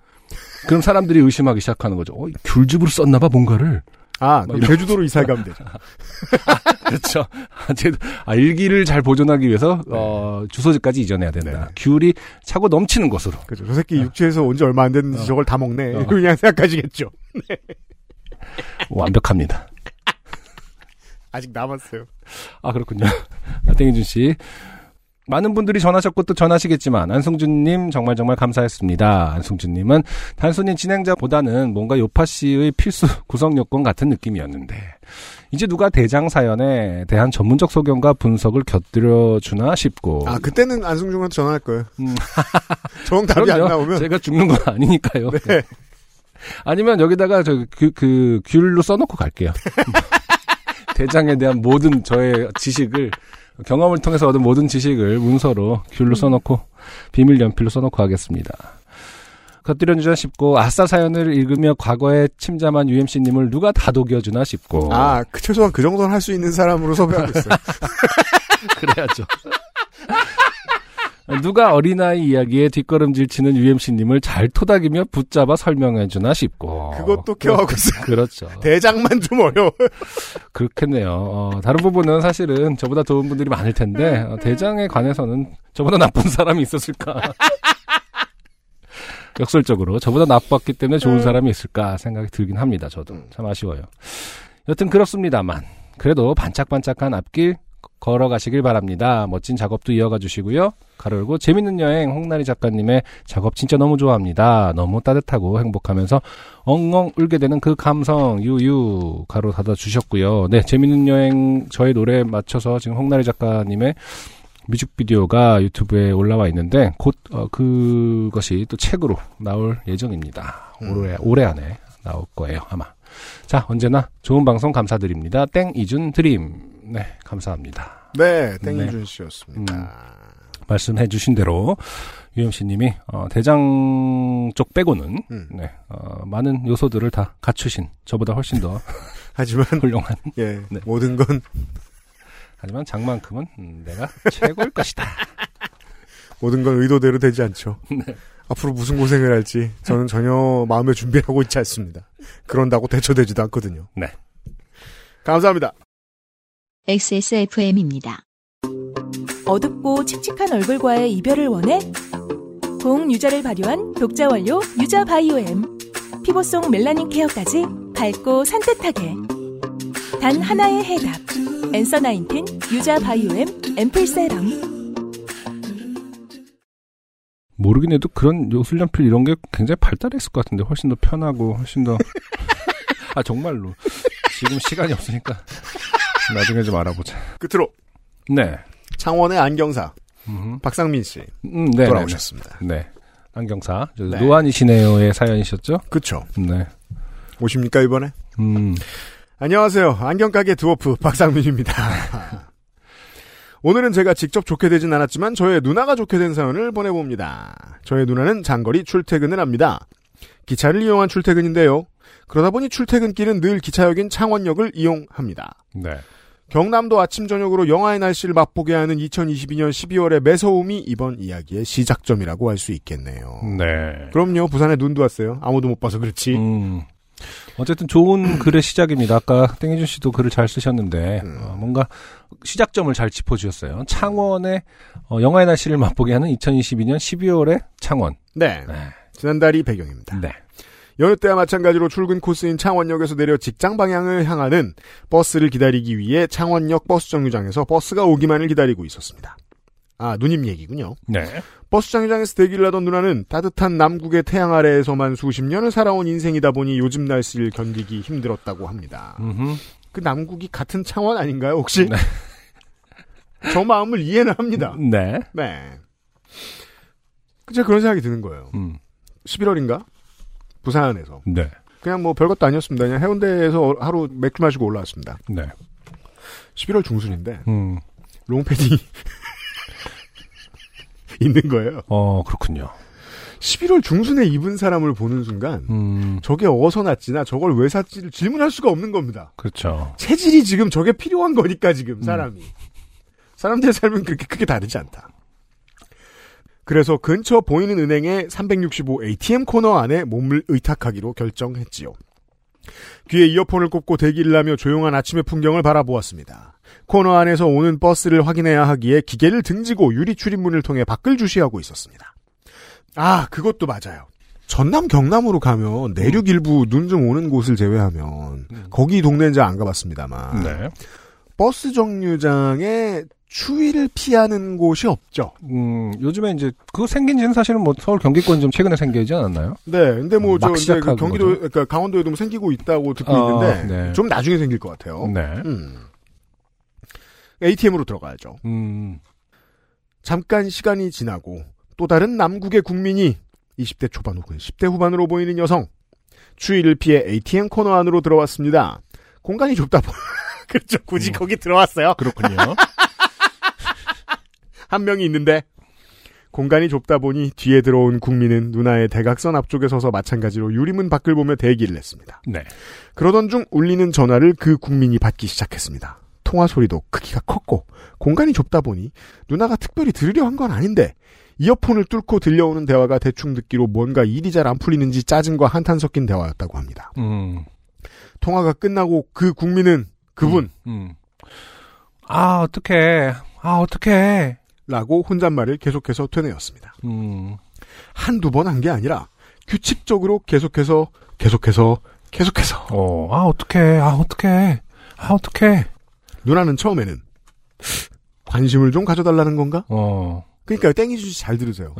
그럼 사람들이 의심하기 시작하는 거죠. 어, 귤즙으로 썼나봐, 뭔가를. 아, 이런- 제주도로 이사 가면 되죠. 그렇죠. 아, 제- 아, 일기를 잘 보존하기 위해서, 어, 주소지까지 이전해야 된다. 네. 귤이 차고 넘치는 곳으로. 그죠. 저 새끼 육지에서 온 지 얼마 안 됐는데 어. 저걸 다 먹네. 어. 그냥 생각하시겠죠. 완벽합니다. 아직 남았어요. 아, 그렇군요. 아, 땡희준 씨. 많은 분들이 전하셨고 또 전하시겠지만 안승준님 정말 정말 감사했습니다. 안승준님은 단순히 진행자보다는 뭔가 요파 씨의 필수 구성 요건 같은 느낌이었는데 이제 누가 대장 사연에 대한 전문적 소견과 분석을 곁들여 주나 싶고 아, 그때는 안승준한테 전화할 거예요. 음. 정답이 안 그럼요. 나오면. 제가 죽는 건 아니니까요. 네. 아니면 여기다가 저그그 귤로 써놓고 갈게요. 대장에 대한 모든 저의 지식을 경험을 통해서 얻은 모든 지식을 문서로 귤로 써놓고 비밀 연필로 써놓고 하겠습니다. 겉들여주나 싶고 아싸 사연을 읽으며 과거에 침잠한 UMC님을 누가 다독여주나 싶고 아, 그, 최소한 그 정도는 할 수 있는 사람으로 섭외하고 있어요. 그래야죠. 누가 어린아이 이야기에 뒷걸음질 치는 UMC님을 잘 토닥이며 붙잡아 설명해주나 싶고. 그것도 껴하고 있어요. 그렇죠. 대장만 좀 어려워. 그렇겠네요. 어, 다른 부분은 사실은 저보다 좋은 분들이 많을 텐데, 어, 대장에 관해서는 저보다 나쁜 사람이 있었을까. 역설적으로 저보다 나빴기 때문에 좋은 사람이 있을까 생각이 들긴 합니다. 저도 참 아쉬워요. 여튼 그렇습니다만 그래도 반짝반짝한 앞길 걸어가시길 바랍니다. 멋진 작업도 이어가 주시고요. 가로 열고 재밌는 여행 홍나리 작가님의 작업 진짜 너무 좋아합니다. 너무 따뜻하고 행복하면서 엉엉 울게 되는 그 감성 유유 가로 닫아 주셨고요. 네, 재밌는 여행 저의 노래에 맞춰서 지금 홍나리 작가님의 뮤직비디오가 유튜브에 올라와 있는데 곧 어, 그것이 또 책으로 나올 예정입니다. 올해 올해 안에 나올 거예요 아마. 자 언제나 좋은 방송 감사드립니다. 땡 이준 드림 네 감사합니다. 네, 땡이준 씨였습니다. 음. 말씀해주신 대로 UMC님이 어, 대장 쪽 빼고는 음. 네, 어, 많은 요소들을 다 갖추신 저보다 훨씬 더 하지만, 훌륭한 예, 네. 모든 건 하지만 장만큼은 음, 내가 최고일 것이다. 모든 건 의도대로 되지 않죠. 네. 앞으로 무슨 고생을 할지 저는 전혀 마음의 준비를 하고 있지 않습니다. 그런다고 대처되지도 않거든요. 네. 감사합니다. XSFM입니다. 어둡고 칙칙한 얼굴과의 이별을 원해? 고응 유자를 발효한 독자 원료 유자 바이오엠. 피부 속 멜라닌 케어까지 밝고 산뜻하게. 단 하나의 해답. 엔서 나인틴 유자 바이오엠 앰플 세럼. 모르긴 해도 그런 요술 연필 이런 게 굉장히 발달했을 것 같은데 훨씬 더 편하고 훨씬 더 아 정말로 지금 시간이 없으니까 나중에 좀 알아보자. 끝으로 네. 창원의 안경사 음흠. 박상민 씨 음, 네. 돌아오셨습니다. 네. 네. 안경사 저 네. 노안이시네요의 사연이셨죠? 그쵸? 네. 오십니까 이번에? 음. 안녕하세요. 안경가게 드워프 박상민입니다. 오늘은 제가 직접 좋게 되진 않았지만 저의 누나가 좋게 된 사연을 보내봅니다. 저의 누나는 장거리 출퇴근을 합니다. 기차를 이용한 출퇴근인데요. 그러다 보니 출퇴근길은 늘 기차역인 창원역을 이용합니다. 네. 경남도 아침 저녁으로 영하의 날씨를 맛보게 하는 2022년 12월의 매서움이 이번 이야기의 시작점이라고 할 수 있겠네요. 네. 그럼요. 부산에 눈도 왔어요. 아무도 못 봐서 그렇지. 음. 어쨌든 좋은 글의 시작입니다. 아까 땡희준 씨도 글을 잘 쓰셨는데 음. 어, 뭔가 시작점을 잘 짚어주셨어요. 창원의 어, 영화의 날씨를 맛보게 하는 2022년 12월의 창원. 네. 네. 지난달이 배경입니다. 네. 여느 때와 마찬가지로 출근 코스인 창원역에서 내려 직장 방향을 향하는 버스를 기다리기 위해 창원역 버스 정류장에서 버스가 오기만을 기다리고 있었습니다. 아, 누님 얘기군요. 네. 버스 정류장에서 대기를 하던 누나는 따뜻한 남국의 태양 아래에서만 수십 년을 살아온 인생이다 보니 요즘 날씨를 견디기 힘들었다고 합니다. 음흠. 그 남국이 같은 창원 아닌가요, 혹시? 네. 저 마음을 이해는 합니다. 네. 네. 그제 그런 생각이 드는 거예요. 음. 11월인가? 부산에서. 네. 그냥 뭐 별것도 아니었습니다. 그냥 해운대에서 하루 맥주 마시고 올라왔습니다. 네. 11월 중순인데 음. 롱패딩이 있는 거예요. 어, 그렇군요. 11월 중순에 입은 사람을 보는 순간 음. 저게 어디서 났지나 저걸 왜 샀지를 질문할 수가 없는 겁니다. 그렇죠. 체질이 지금 저게 필요한 거니까 지금 사람이. 사람들의 삶은 그렇게 크게 다르지 않다. 그래서 근처 보이는 은행의 365 ATM 코너 안에 몸을 의탁하기로 결정했지요. 귀에 이어폰을 꽂고 대기를 하며 조용한 아침의 풍경을 바라보았습니다. 코너 안에서 오는 버스를 확인해야 하기에 기계를 등지고 유리 출입문을 통해 밖을 주시하고 있었습니다. 아, 그것도 맞아요. 전남 경남으로 가면 내륙 일부 눈 좀 오는 곳을 제외하면 거기 동네는 잘 안 가봤습니다만 네. 버스 정류장에 추위를 피하는 곳이 없죠. 음, 요즘에 이제 그거 생긴 지는 사실은 뭐 서울 경기권 좀 최근에 생기지 않았나요? 네, 근데 뭐막저 이제 그 경기도 거죠. 그러니까 강원도에도 뭐 생기고 있다고 듣고 어, 있는데 네. 좀 나중에 생길 것 같아요. 네. 음. ATM으로 들어가야죠. 음. 잠깐 시간이 지나고 또 다른 남국의 국민이 20대 초반 혹은 10대 후반으로 보이는 여성 추위를 피해 ATM 코너 안으로 들어왔습니다. 공간이 좁다 보. 그렇죠. 굳이 거기 들어왔어요. 그렇군요. 한 명이 있는데 공간이 좁다 보니 뒤에 들어온 국민은 누나의 대각선 앞쪽에 서서 마찬가지로 유리문 밖을 보며 대기를 했습니다. 네. 그러던 중 울리는 전화를 그 국민이 받기 시작했습니다. 통화 소리도 크기가 컸고 공간이 좁다 보니 누나가 특별히 들으려 한 건 아닌데 이어폰을 뚫고 들려오는 대화가 대충 듣기로 뭔가 일이 잘 안 풀리는지 짜증과 한탄 섞인 대화였다고 합니다. 음. 통화가 끝나고 그 국민은 그분 음. 아, 어떡해. 아, 어떡해. 라고 혼잣말을 계속해서 되뇌었습니다. 음. 한두 번 한 게 아니라 규칙적으로 계속해서 계속해서 계속해서 어, 아, 어떡해. 아, 어떡해. 아, 어떡해. 누나는 처음에는 관심을 좀 가져달라는 건가? 어. 그러니까 땡이주 씨잘 들으세요.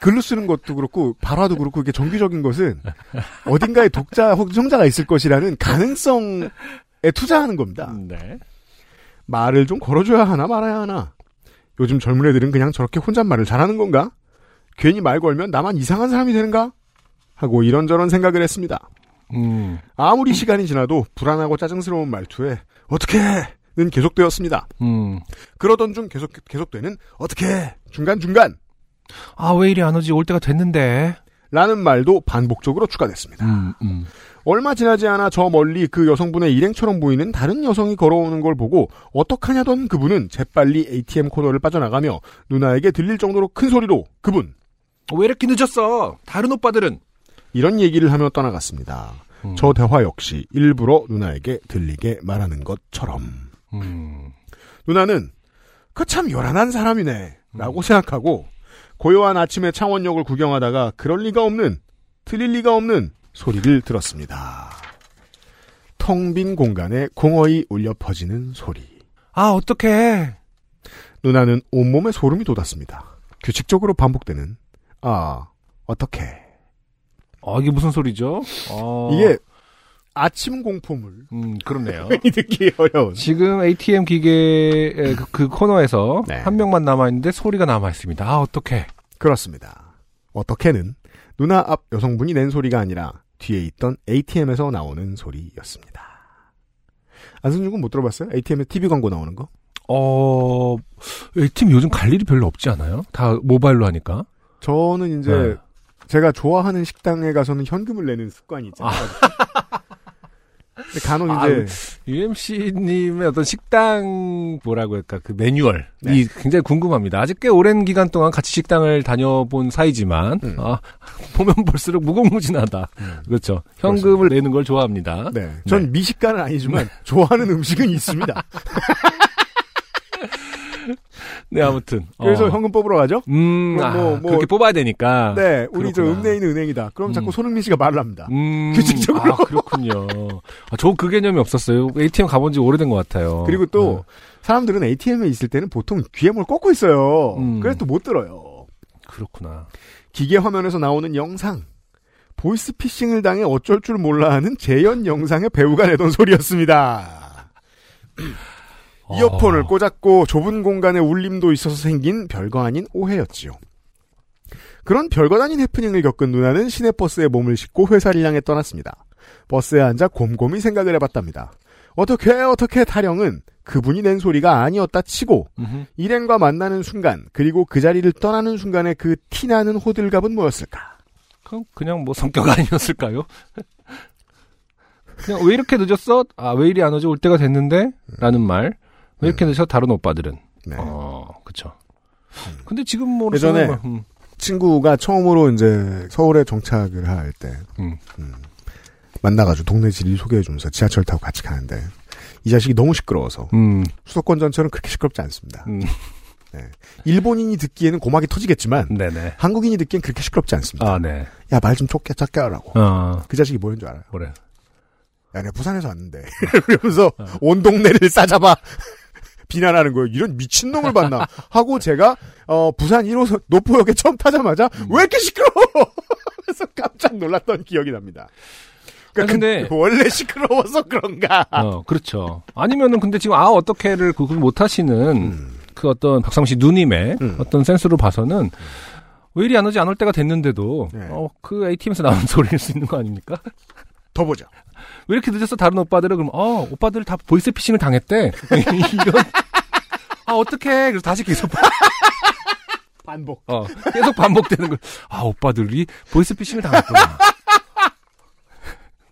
글로 쓰는 것도 그렇고 발화도 그렇고 이게 정기적인 것은 어딘가에 독자 혹은 청자가 있을 것이라는 가능성에 투자하는 겁니다. 네. 말을 좀 걸어줘야 하나 말아야 하나. 요즘 젊은 애들은 그냥 저렇게 혼잣말을 잘하는 건가? 괜히 말 걸면 나만 이상한 사람이 되는가? 하고 이런저런 생각을 했습니다. 음. 아무리 시간이 지나도 불안하고 짜증스러운 말투에 어떻게는 계속되었습니다. 음. 그러던 중 계속 계속되는 어떻게 중간 중간 아, 왜 이리 안 오지? 올 때가 됐는데. 라는 말도 반복적으로 추가됐습니다. 음, 음. 얼마 지나지 않아 저 멀리 그 여성분의 일행처럼 보이는 다른 여성이 걸어오는 걸 보고 어떡하냐던 그분은 재빨리 ATM 코너를 빠져나가며 누나에게 들릴 정도로 큰 소리로 그분 왜 이렇게 늦었어? 다른 오빠들은 이런 얘기를 하며 떠나갔습니다. 음. 저 대화 역시 일부러 누나에게 들리게 말하는 것처럼 음. 누나는 그 참 요란한 사람이네 라고 생각하고 고요한 아침에 창원역을 구경하다가 그럴 리가 없는 틀릴 리가 없는 소리를 들었습니다. 텅 빈 공간에 공허히 울려 퍼지는 소리. 아 어떡해? 누나는 온몸에 소름이 돋았습니다. 규칙적으로 반복되는 아 어떻게 아 이게 무슨 소리죠? 어... 이게 아침 공포물 음 그렇네요. 이 듣기 어려운 지금 ATM 기계의 그, 그 코너에서 네. 한 명만 남아 있는데 소리가 남아 있습니다. 아 어떡해? 그렇습니다. 어떻게는 누나 앞 여성분이 낸 소리가 아니라 뒤에 있던 ATM에서 나오는 소리였습니다. 안승준 군못 들어봤어요? ATM에 TV 광고 나오는 거? 어 ATM 요즘 갈 일이 별로 없지 않아요? 다 모바일로 하니까. 저는 이제 네. 제가 좋아하는 식당에 가서는 현금을 내는 습관이 있잖아요. 근데 간혹 아, 이제 UMC님의 어떤 식당 뭐라고 할까 그 매뉴얼이 네. 굉장히 궁금합니다. 아직 꽤 오랜 기간 동안 같이 식당을 다녀본 사이지만 음. 아, 보면 볼수록 무궁무진하다. 그렇죠. 현금을 내는 걸 좋아합니다. 네, 전 미식가는 아니지만 좋아하는 음식은 있습니다. 네 아무튼 그래서 어. 현금 뽑으러 가죠. 음, 그럼 아, 뭐, 뭐- 그렇게 뽑아야 되니까. 네, 우리 저 그렇구나. 읍내에 있는 은행이다. 그럼 자꾸 음. 손흥민 씨가 말을 합니다. 음, 규칙적으로. 아, 그렇군요. 아, 저그 개념이 없었어요. ATM 가본 지 오래된 것 같아요. 그리고 또 사람들은 ATM에 있을 때는 보통 귀에 뭘 꽂고 있어요. 음. 그래서 또 못 들어요. 네, 그렇구나. 기계 화면에서 나오는 영상. 보이스 피싱을 당해 어쩔 줄 몰라 하는 재연 영상의 배우가 내던 소리였습니다. 이어폰을 어. 꽂았고 좁은 공간에 울림도 있어서 생긴 별거 아닌 오해였지요. 그런 별거 아닌 해프닝을 겪은 누나는 시내버스에 몸을 싣고 회사를 향해 떠났습니다. 버스에 앉아 곰곰이 생각을 해봤답니다. 어떡해 어떡해 타령은 그분이 낸 소리가 아니었다 치고 음흠. 일행과 만나는 순간 그리고 그 자리를 떠나는 순간에 그 티나는 호들갑은 뭐였을까? 그럼 그냥 뭐 성격 아니었을까요? 그냥 왜 이렇게 늦었어? 아, 왜 이리 안 오지? 올 때가 됐는데? 라는 말. 왜 이렇게 늦어? 다른 오빠들은. 네. 어, 그쵸. 근데 지금 뭐, 예전에 뭐, 음, 친구가 처음으로 이제 서울에 정착을 할때 음. 만나가지고 동네 지리 소개해주면서 지하철 타고 같이 가는데 이 자식이 너무 시끄러워서 음, 수도권 전철은 그렇게 시끄럽지 않습니다. 음, 일본인이 듣기에는 고막이 터지겠지만 네네. 한국인이 듣기엔 그렇게 시끄럽지 않습니다. 아, 네. 야말 좀 좁게 작게 하라고. 어, 그 자식이 뭐였는 줄 알아요? 그래. 야 내가 부산에서 왔는데 이러면서 온 동네를 싸잡아 비난하는 거예요. 이런 미친놈을 봤나 하고 제가 어, 부산 1호선 노포역에 처음 타자마자 왜 이렇게 시끄러워 그래서 깜짝 놀랐던 기억이 납니다. 그러니까 아, 근데- 그- 원래 시끄러워서 그런가 어, 그렇죠. 아니면은 근데 지금 아, 어떻게를 그걸 못 하시는 음. 그 어떤 박상시 누님의 음. 어떤 센스로 봐서는 왜 이리 안 오지 안올 때가 됐는데도 네. 어, 그 ATM에서 나오는 소리일 수 있는 거 아닙니까? 더 보자. 왜 이렇게 늦었어 다른 오빠들은 그럼 어 오빠들 다 보이스 피싱을 당했대 이런 아 어떡해. 그래서 다시 계속 반복. 어 계속 반복되는 거아 오빠들이 보이스피싱을 당했구나.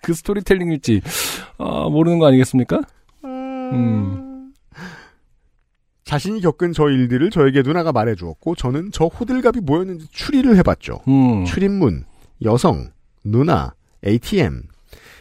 그 스토리텔링일지 아 모르는 거 아니겠습니까? 음. 자신이 겪은 저 일들을 저에게 누나가 말해주었고 저는 저 호들갑이 뭐였는지 추리를 해봤죠. 음. 출입문, 여성, 누나, ATM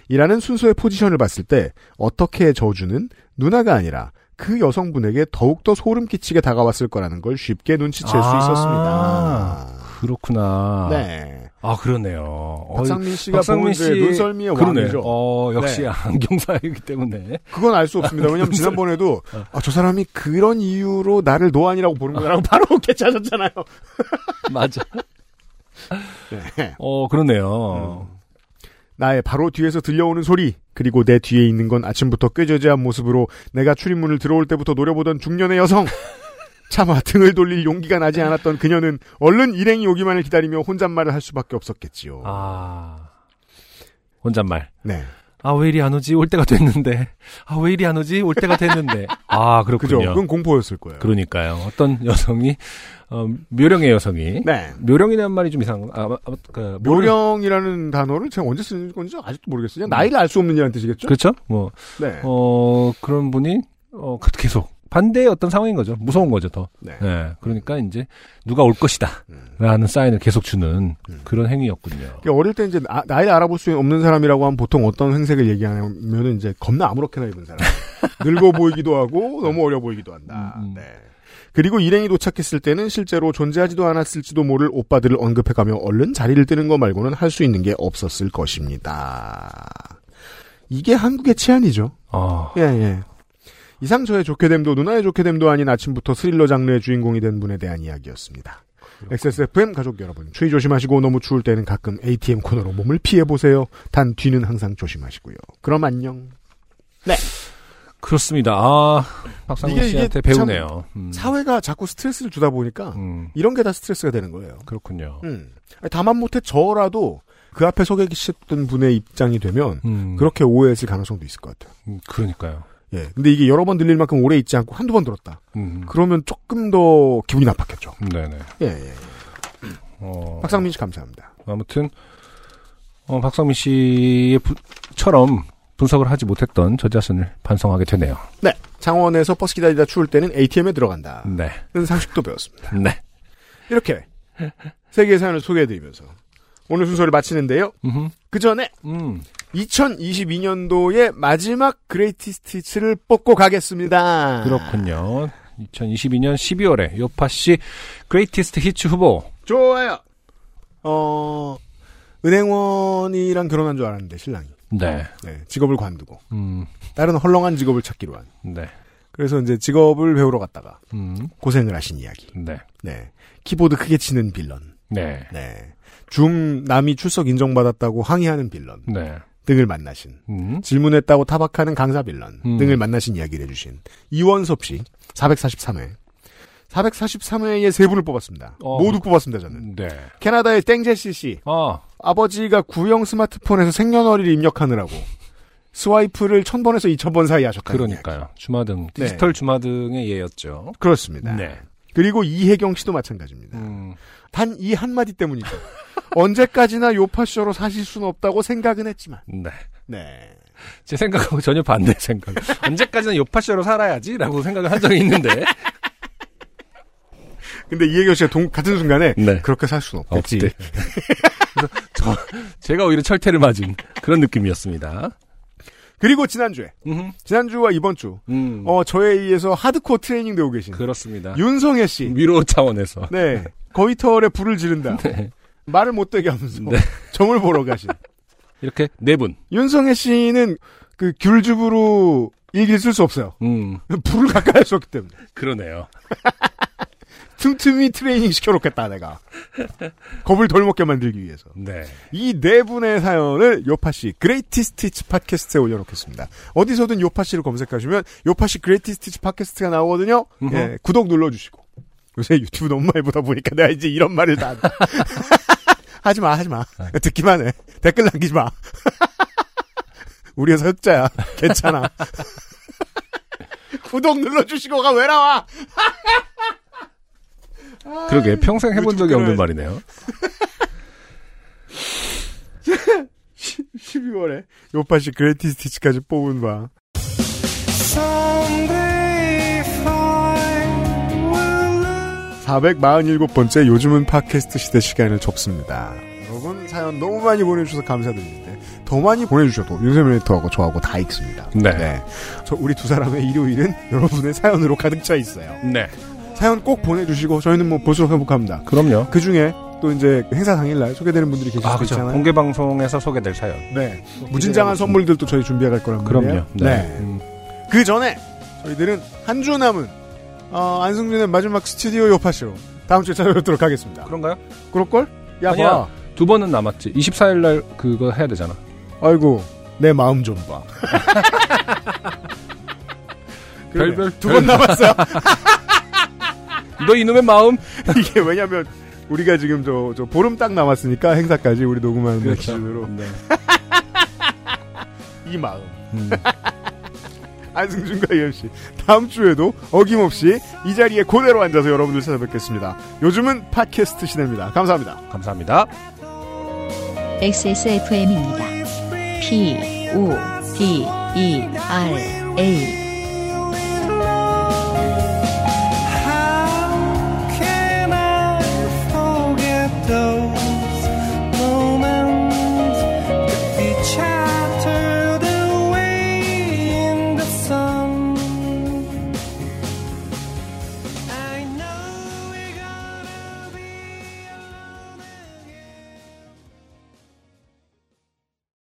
이라는 순서의 포지션을 봤을 때 어떻게 저주는 누나가 아니라 그 여성분에게 더욱더 소름 끼치게 다가왔을 거라는 걸 쉽게 눈치챌 수 아. 있었습니다. 그렇구나 네. 아 그러네요 어, 박상민 씨가 박상민 씨 눈썰미의 왕이죠. 어 역시 네. 안경사이기 때문에 그건 알 수 없습니다. 왜냐면 지난번에도 어. 아, 저 사람이 그런 이유로 나를 노안이라고 보는구나라고 바로 캐치하셨잖아요. 맞아 네. 어 그러네요 나의 바로 뒤에서 들려오는 소리, 그리고 내 뒤에 있는 건 아침부터 꾀저지한 모습으로 내가 출입문을 들어올 때부터 노려보던 중년의 여성. 차마 등을 돌릴 용기가 나지 않았던 그녀는 얼른 일행이 오기만을 기다리며 혼잣말을 할 수밖에 없었겠지요. 아 혼잣말 네. 아, 왜 이리 안 오지? 올 때가 됐는데. 아, 왜 이리 안 오지? 올 때가 됐는데. 아, 그죠? 그렇군요. 그건 공포였을 거예요. 그러니까요. 어떤 여성이, 어, 묘령의 여성이. 네. 묘령이라는 말이 좀 이상, 아, 아, 그, 묘령- 묘령이라는 단어를 제가 언제 쓰는 건지 아직도 모르겠어요. 그냥 나이를 알 수 없는 이라는 뜻이겠죠? 그렇죠? 뭐, 네. 어, 그런 분이, 어, 계속, 반대의 어떤 상황인 거죠. 무서운 거죠, 더. 네. 네. 그러니까 이제, 누가 올 것이다. 라는 사인을 계속 주는 그런 행위였군요. 그러니까 어릴 때 이제 나, 나이를 알아볼 수 없는 사람이라고 하면 보통 어떤 행색을 얘기하냐면은 이제 겁나 아무렇게나 입은 사람. 늙어 보이기도 하고 너무 어려 보이기도 한다. 음, 음. 네. 그리고 일행이 도착했을 때는 실제로 존재하지도 않았을지도 모를 오빠들을 언급해가며 얼른 자리를 뜨는 거 말고는 할 수 있는 게 없었을 것입니다. 이게 한국의 치안이죠. 아, 예, 예. 이상 저의 좋게 됨도 누나의 좋게 됨도 아닌 아침부터 스릴러 장르의 주인공이 된 분에 대한 이야기였습니다. XSFM 가족 여러분, 추위 조심하시고 너무 추울 때는 가끔 ATM 코너로 몸을 피해 보세요. 단 뒤는 항상 조심하시고요. 그럼 안녕. 그렇습니다. 아, 박상민 이게- 이게 씨한테 배우네요. 음, 사회가 자꾸 스트레스를 주다 보니까 음, 이런 게 다 스트레스가 되는 거예요. 그렇군요. 음. 다만 못해 저라도 그 앞에 서 계셨던 분의 입장이 되면 음, 그렇게 오해했을 가능성도 있을 것 같아요. 음, 그러니까요. 예. 근데 이게 여러 번 들릴 만큼 오래 있지 않고 한두 번 들었다. 음, 그러면 조금 더 기분이 나빴겠죠. 네네. 예, 예. 어, 박상민 씨 감사합니다. 아무튼 어, 박상민 씨의 부- 처럼 분석을 하지 못했던 저 자신을 반성하게 되네요. 네. 창원에서 버스 기다리다 추울 때는 ATM에 들어간다. 네, 는 상식도 배웠습니다. 네. 이렇게 세 개의 사연을 소개해드리면서 오늘 순서를 마치는데요. 음흠, 그 전에 음, 2022년도의 마지막 Greatest Hits를 뽑고 가겠습니다. 그렇군요. 2022년 12월에 요파 씨 Greatest Hits 후보. 좋아요. 어, 은행원이랑 결혼한 줄 알았는데 신랑이 네. 네, 직업을 관두고 음, 다른 헐렁한 직업을 찾기로 한. 네. 그래서 이제 직업을 배우러 갔다가 음, 고생을 하신 이야기. 네. 네. 키보드 크게 치는 빌런. 네. 네. 줌 남이 출석 인정받았다고 항의하는 빌런 네. 등을 만나신 음, 질문했다고 타박하는 강사 빌런 음. 등을 만나신 이야기를 해주신 이원섭 씨 443회 443회에 세 분을 뽑았습니다. 어. 모두 뽑았습니다 저는. 네. 캐나다의 땡제시 씨 아, 아버지가 구형 스마트폰에서 생년월일 입력하느라고 스와이프를 1000번에서 2000번 사이 하셨다. 그러니까요. 주마등, 네. 디지털 주마등의 예였죠. 그렇습니다. 네. 그리고 이혜경 씨도 마찬가지입니다. 음, 단 이 한마디 때문이죠. 언제까지나 요파쇼로 사실 수는 없다고 생각은 했지만. 네. 네. 제 생각하고 전혀 반대 생각. 언제까지나 요파쇼로 살아야지라고 생각을 한 적이 있는데. 근데 이혜경 씨가 동, 같은 순간에 네. 그렇게 살 수는 없겠지. 없지. 그래서 저, 제가 오히려 철퇴를 맞은 그런 느낌이었습니다. 그리고 지난주에 음흠. 지난주와 이번 주 음, 어, 저에 의해서 하드코어 트레이닝 되고 계신 그렇습니다. 윤성애 씨. 위로 차원에서. 네. 거위털에 불을 지른다. 네. 말을 못되게 하면서 네. 점을 보러 가신. 이렇게 네 분. 윤성애 씨는 그 귤즙으로 일기를 쓸 수 없어요. 음, 불을 가까이 없기 때문에. 그러네요. 틈틈이 트레이닝 시켜놓겠다, 내가. 겁을 덜 먹게 만들기 위해서. 네. 이 네 분의 사연을 요파씨 Greatest Hits 팟캐스트에 올려놓겠습니다. 어디서든 요파씨를 검색하시면 요파씨 Greatest Hits 팟캐스트가 나오거든요. 예, 구독 눌러주시고. 요새 유튜브 너무 많이 보다 보니까 내가 이제 이런 말을 다. 하지 마, 하지 마. 듣기만 해. 댓글 남기지 마. 우리 회사 흑자야. 괜찮아. 구독 눌러주시고가 왜 나와? 그러게 평생 해본 적이 없는. 말이네요. 12월에 요파씨 그레이티스티치까지 뽑은 바. 447번째 요즘은 팟캐스트 시대 시간을 접습니다. 여러분 사연 너무 많이 보내주셔서 감사드리는데 더 많이 보내주셔도 윤세민 에디터하고 저하고 다 읽습니다. 네. 저 우리 두 사람의 일요일은 여러분의 사연으로 가득 차 있어요. 네. 사연 꼭 보내주시고 저희는 뭐 볼수록 행복합니다. 그럼요. 그 중에 또 이제 행사 당일날 소개되는 분들이 계실 아, 수 그렇죠. 있잖아요. 공개 방송에서 소개될 사연. 네. 무진장한 선물들도 저희 준비해 갈 거란 말이에요. 그럼요. 네. 음, 그 전에 저희들은 한 주 남은 어, 안승준의 마지막 스튜디오 요파쇼 다음 주에 찾아뵙도록 하겠습니다. 그런가요? 그럴걸? 야 아니야. 봐. 두 번은 남았지. 24일 날 그거 해야 되잖아. 아이고 내 마음 좀 봐. 별별 두 번 남았어요. 너 이놈의 마음. 이게 왜냐면 우리가 지금 저, 저 보름 딱 남았으니까 행사까지 우리 녹음하는 날 기준으로 네. 이 마음. 음. 안승준과 유엠씨 다음 주에도 어김없이 이 자리에 그대로 앉아서 여러분들 찾아뵙겠습니다. 요즘은 팟캐스트 시대입니다. 감사합니다. 감사합니다. XSFM입니다. P, O, D, E, R, A.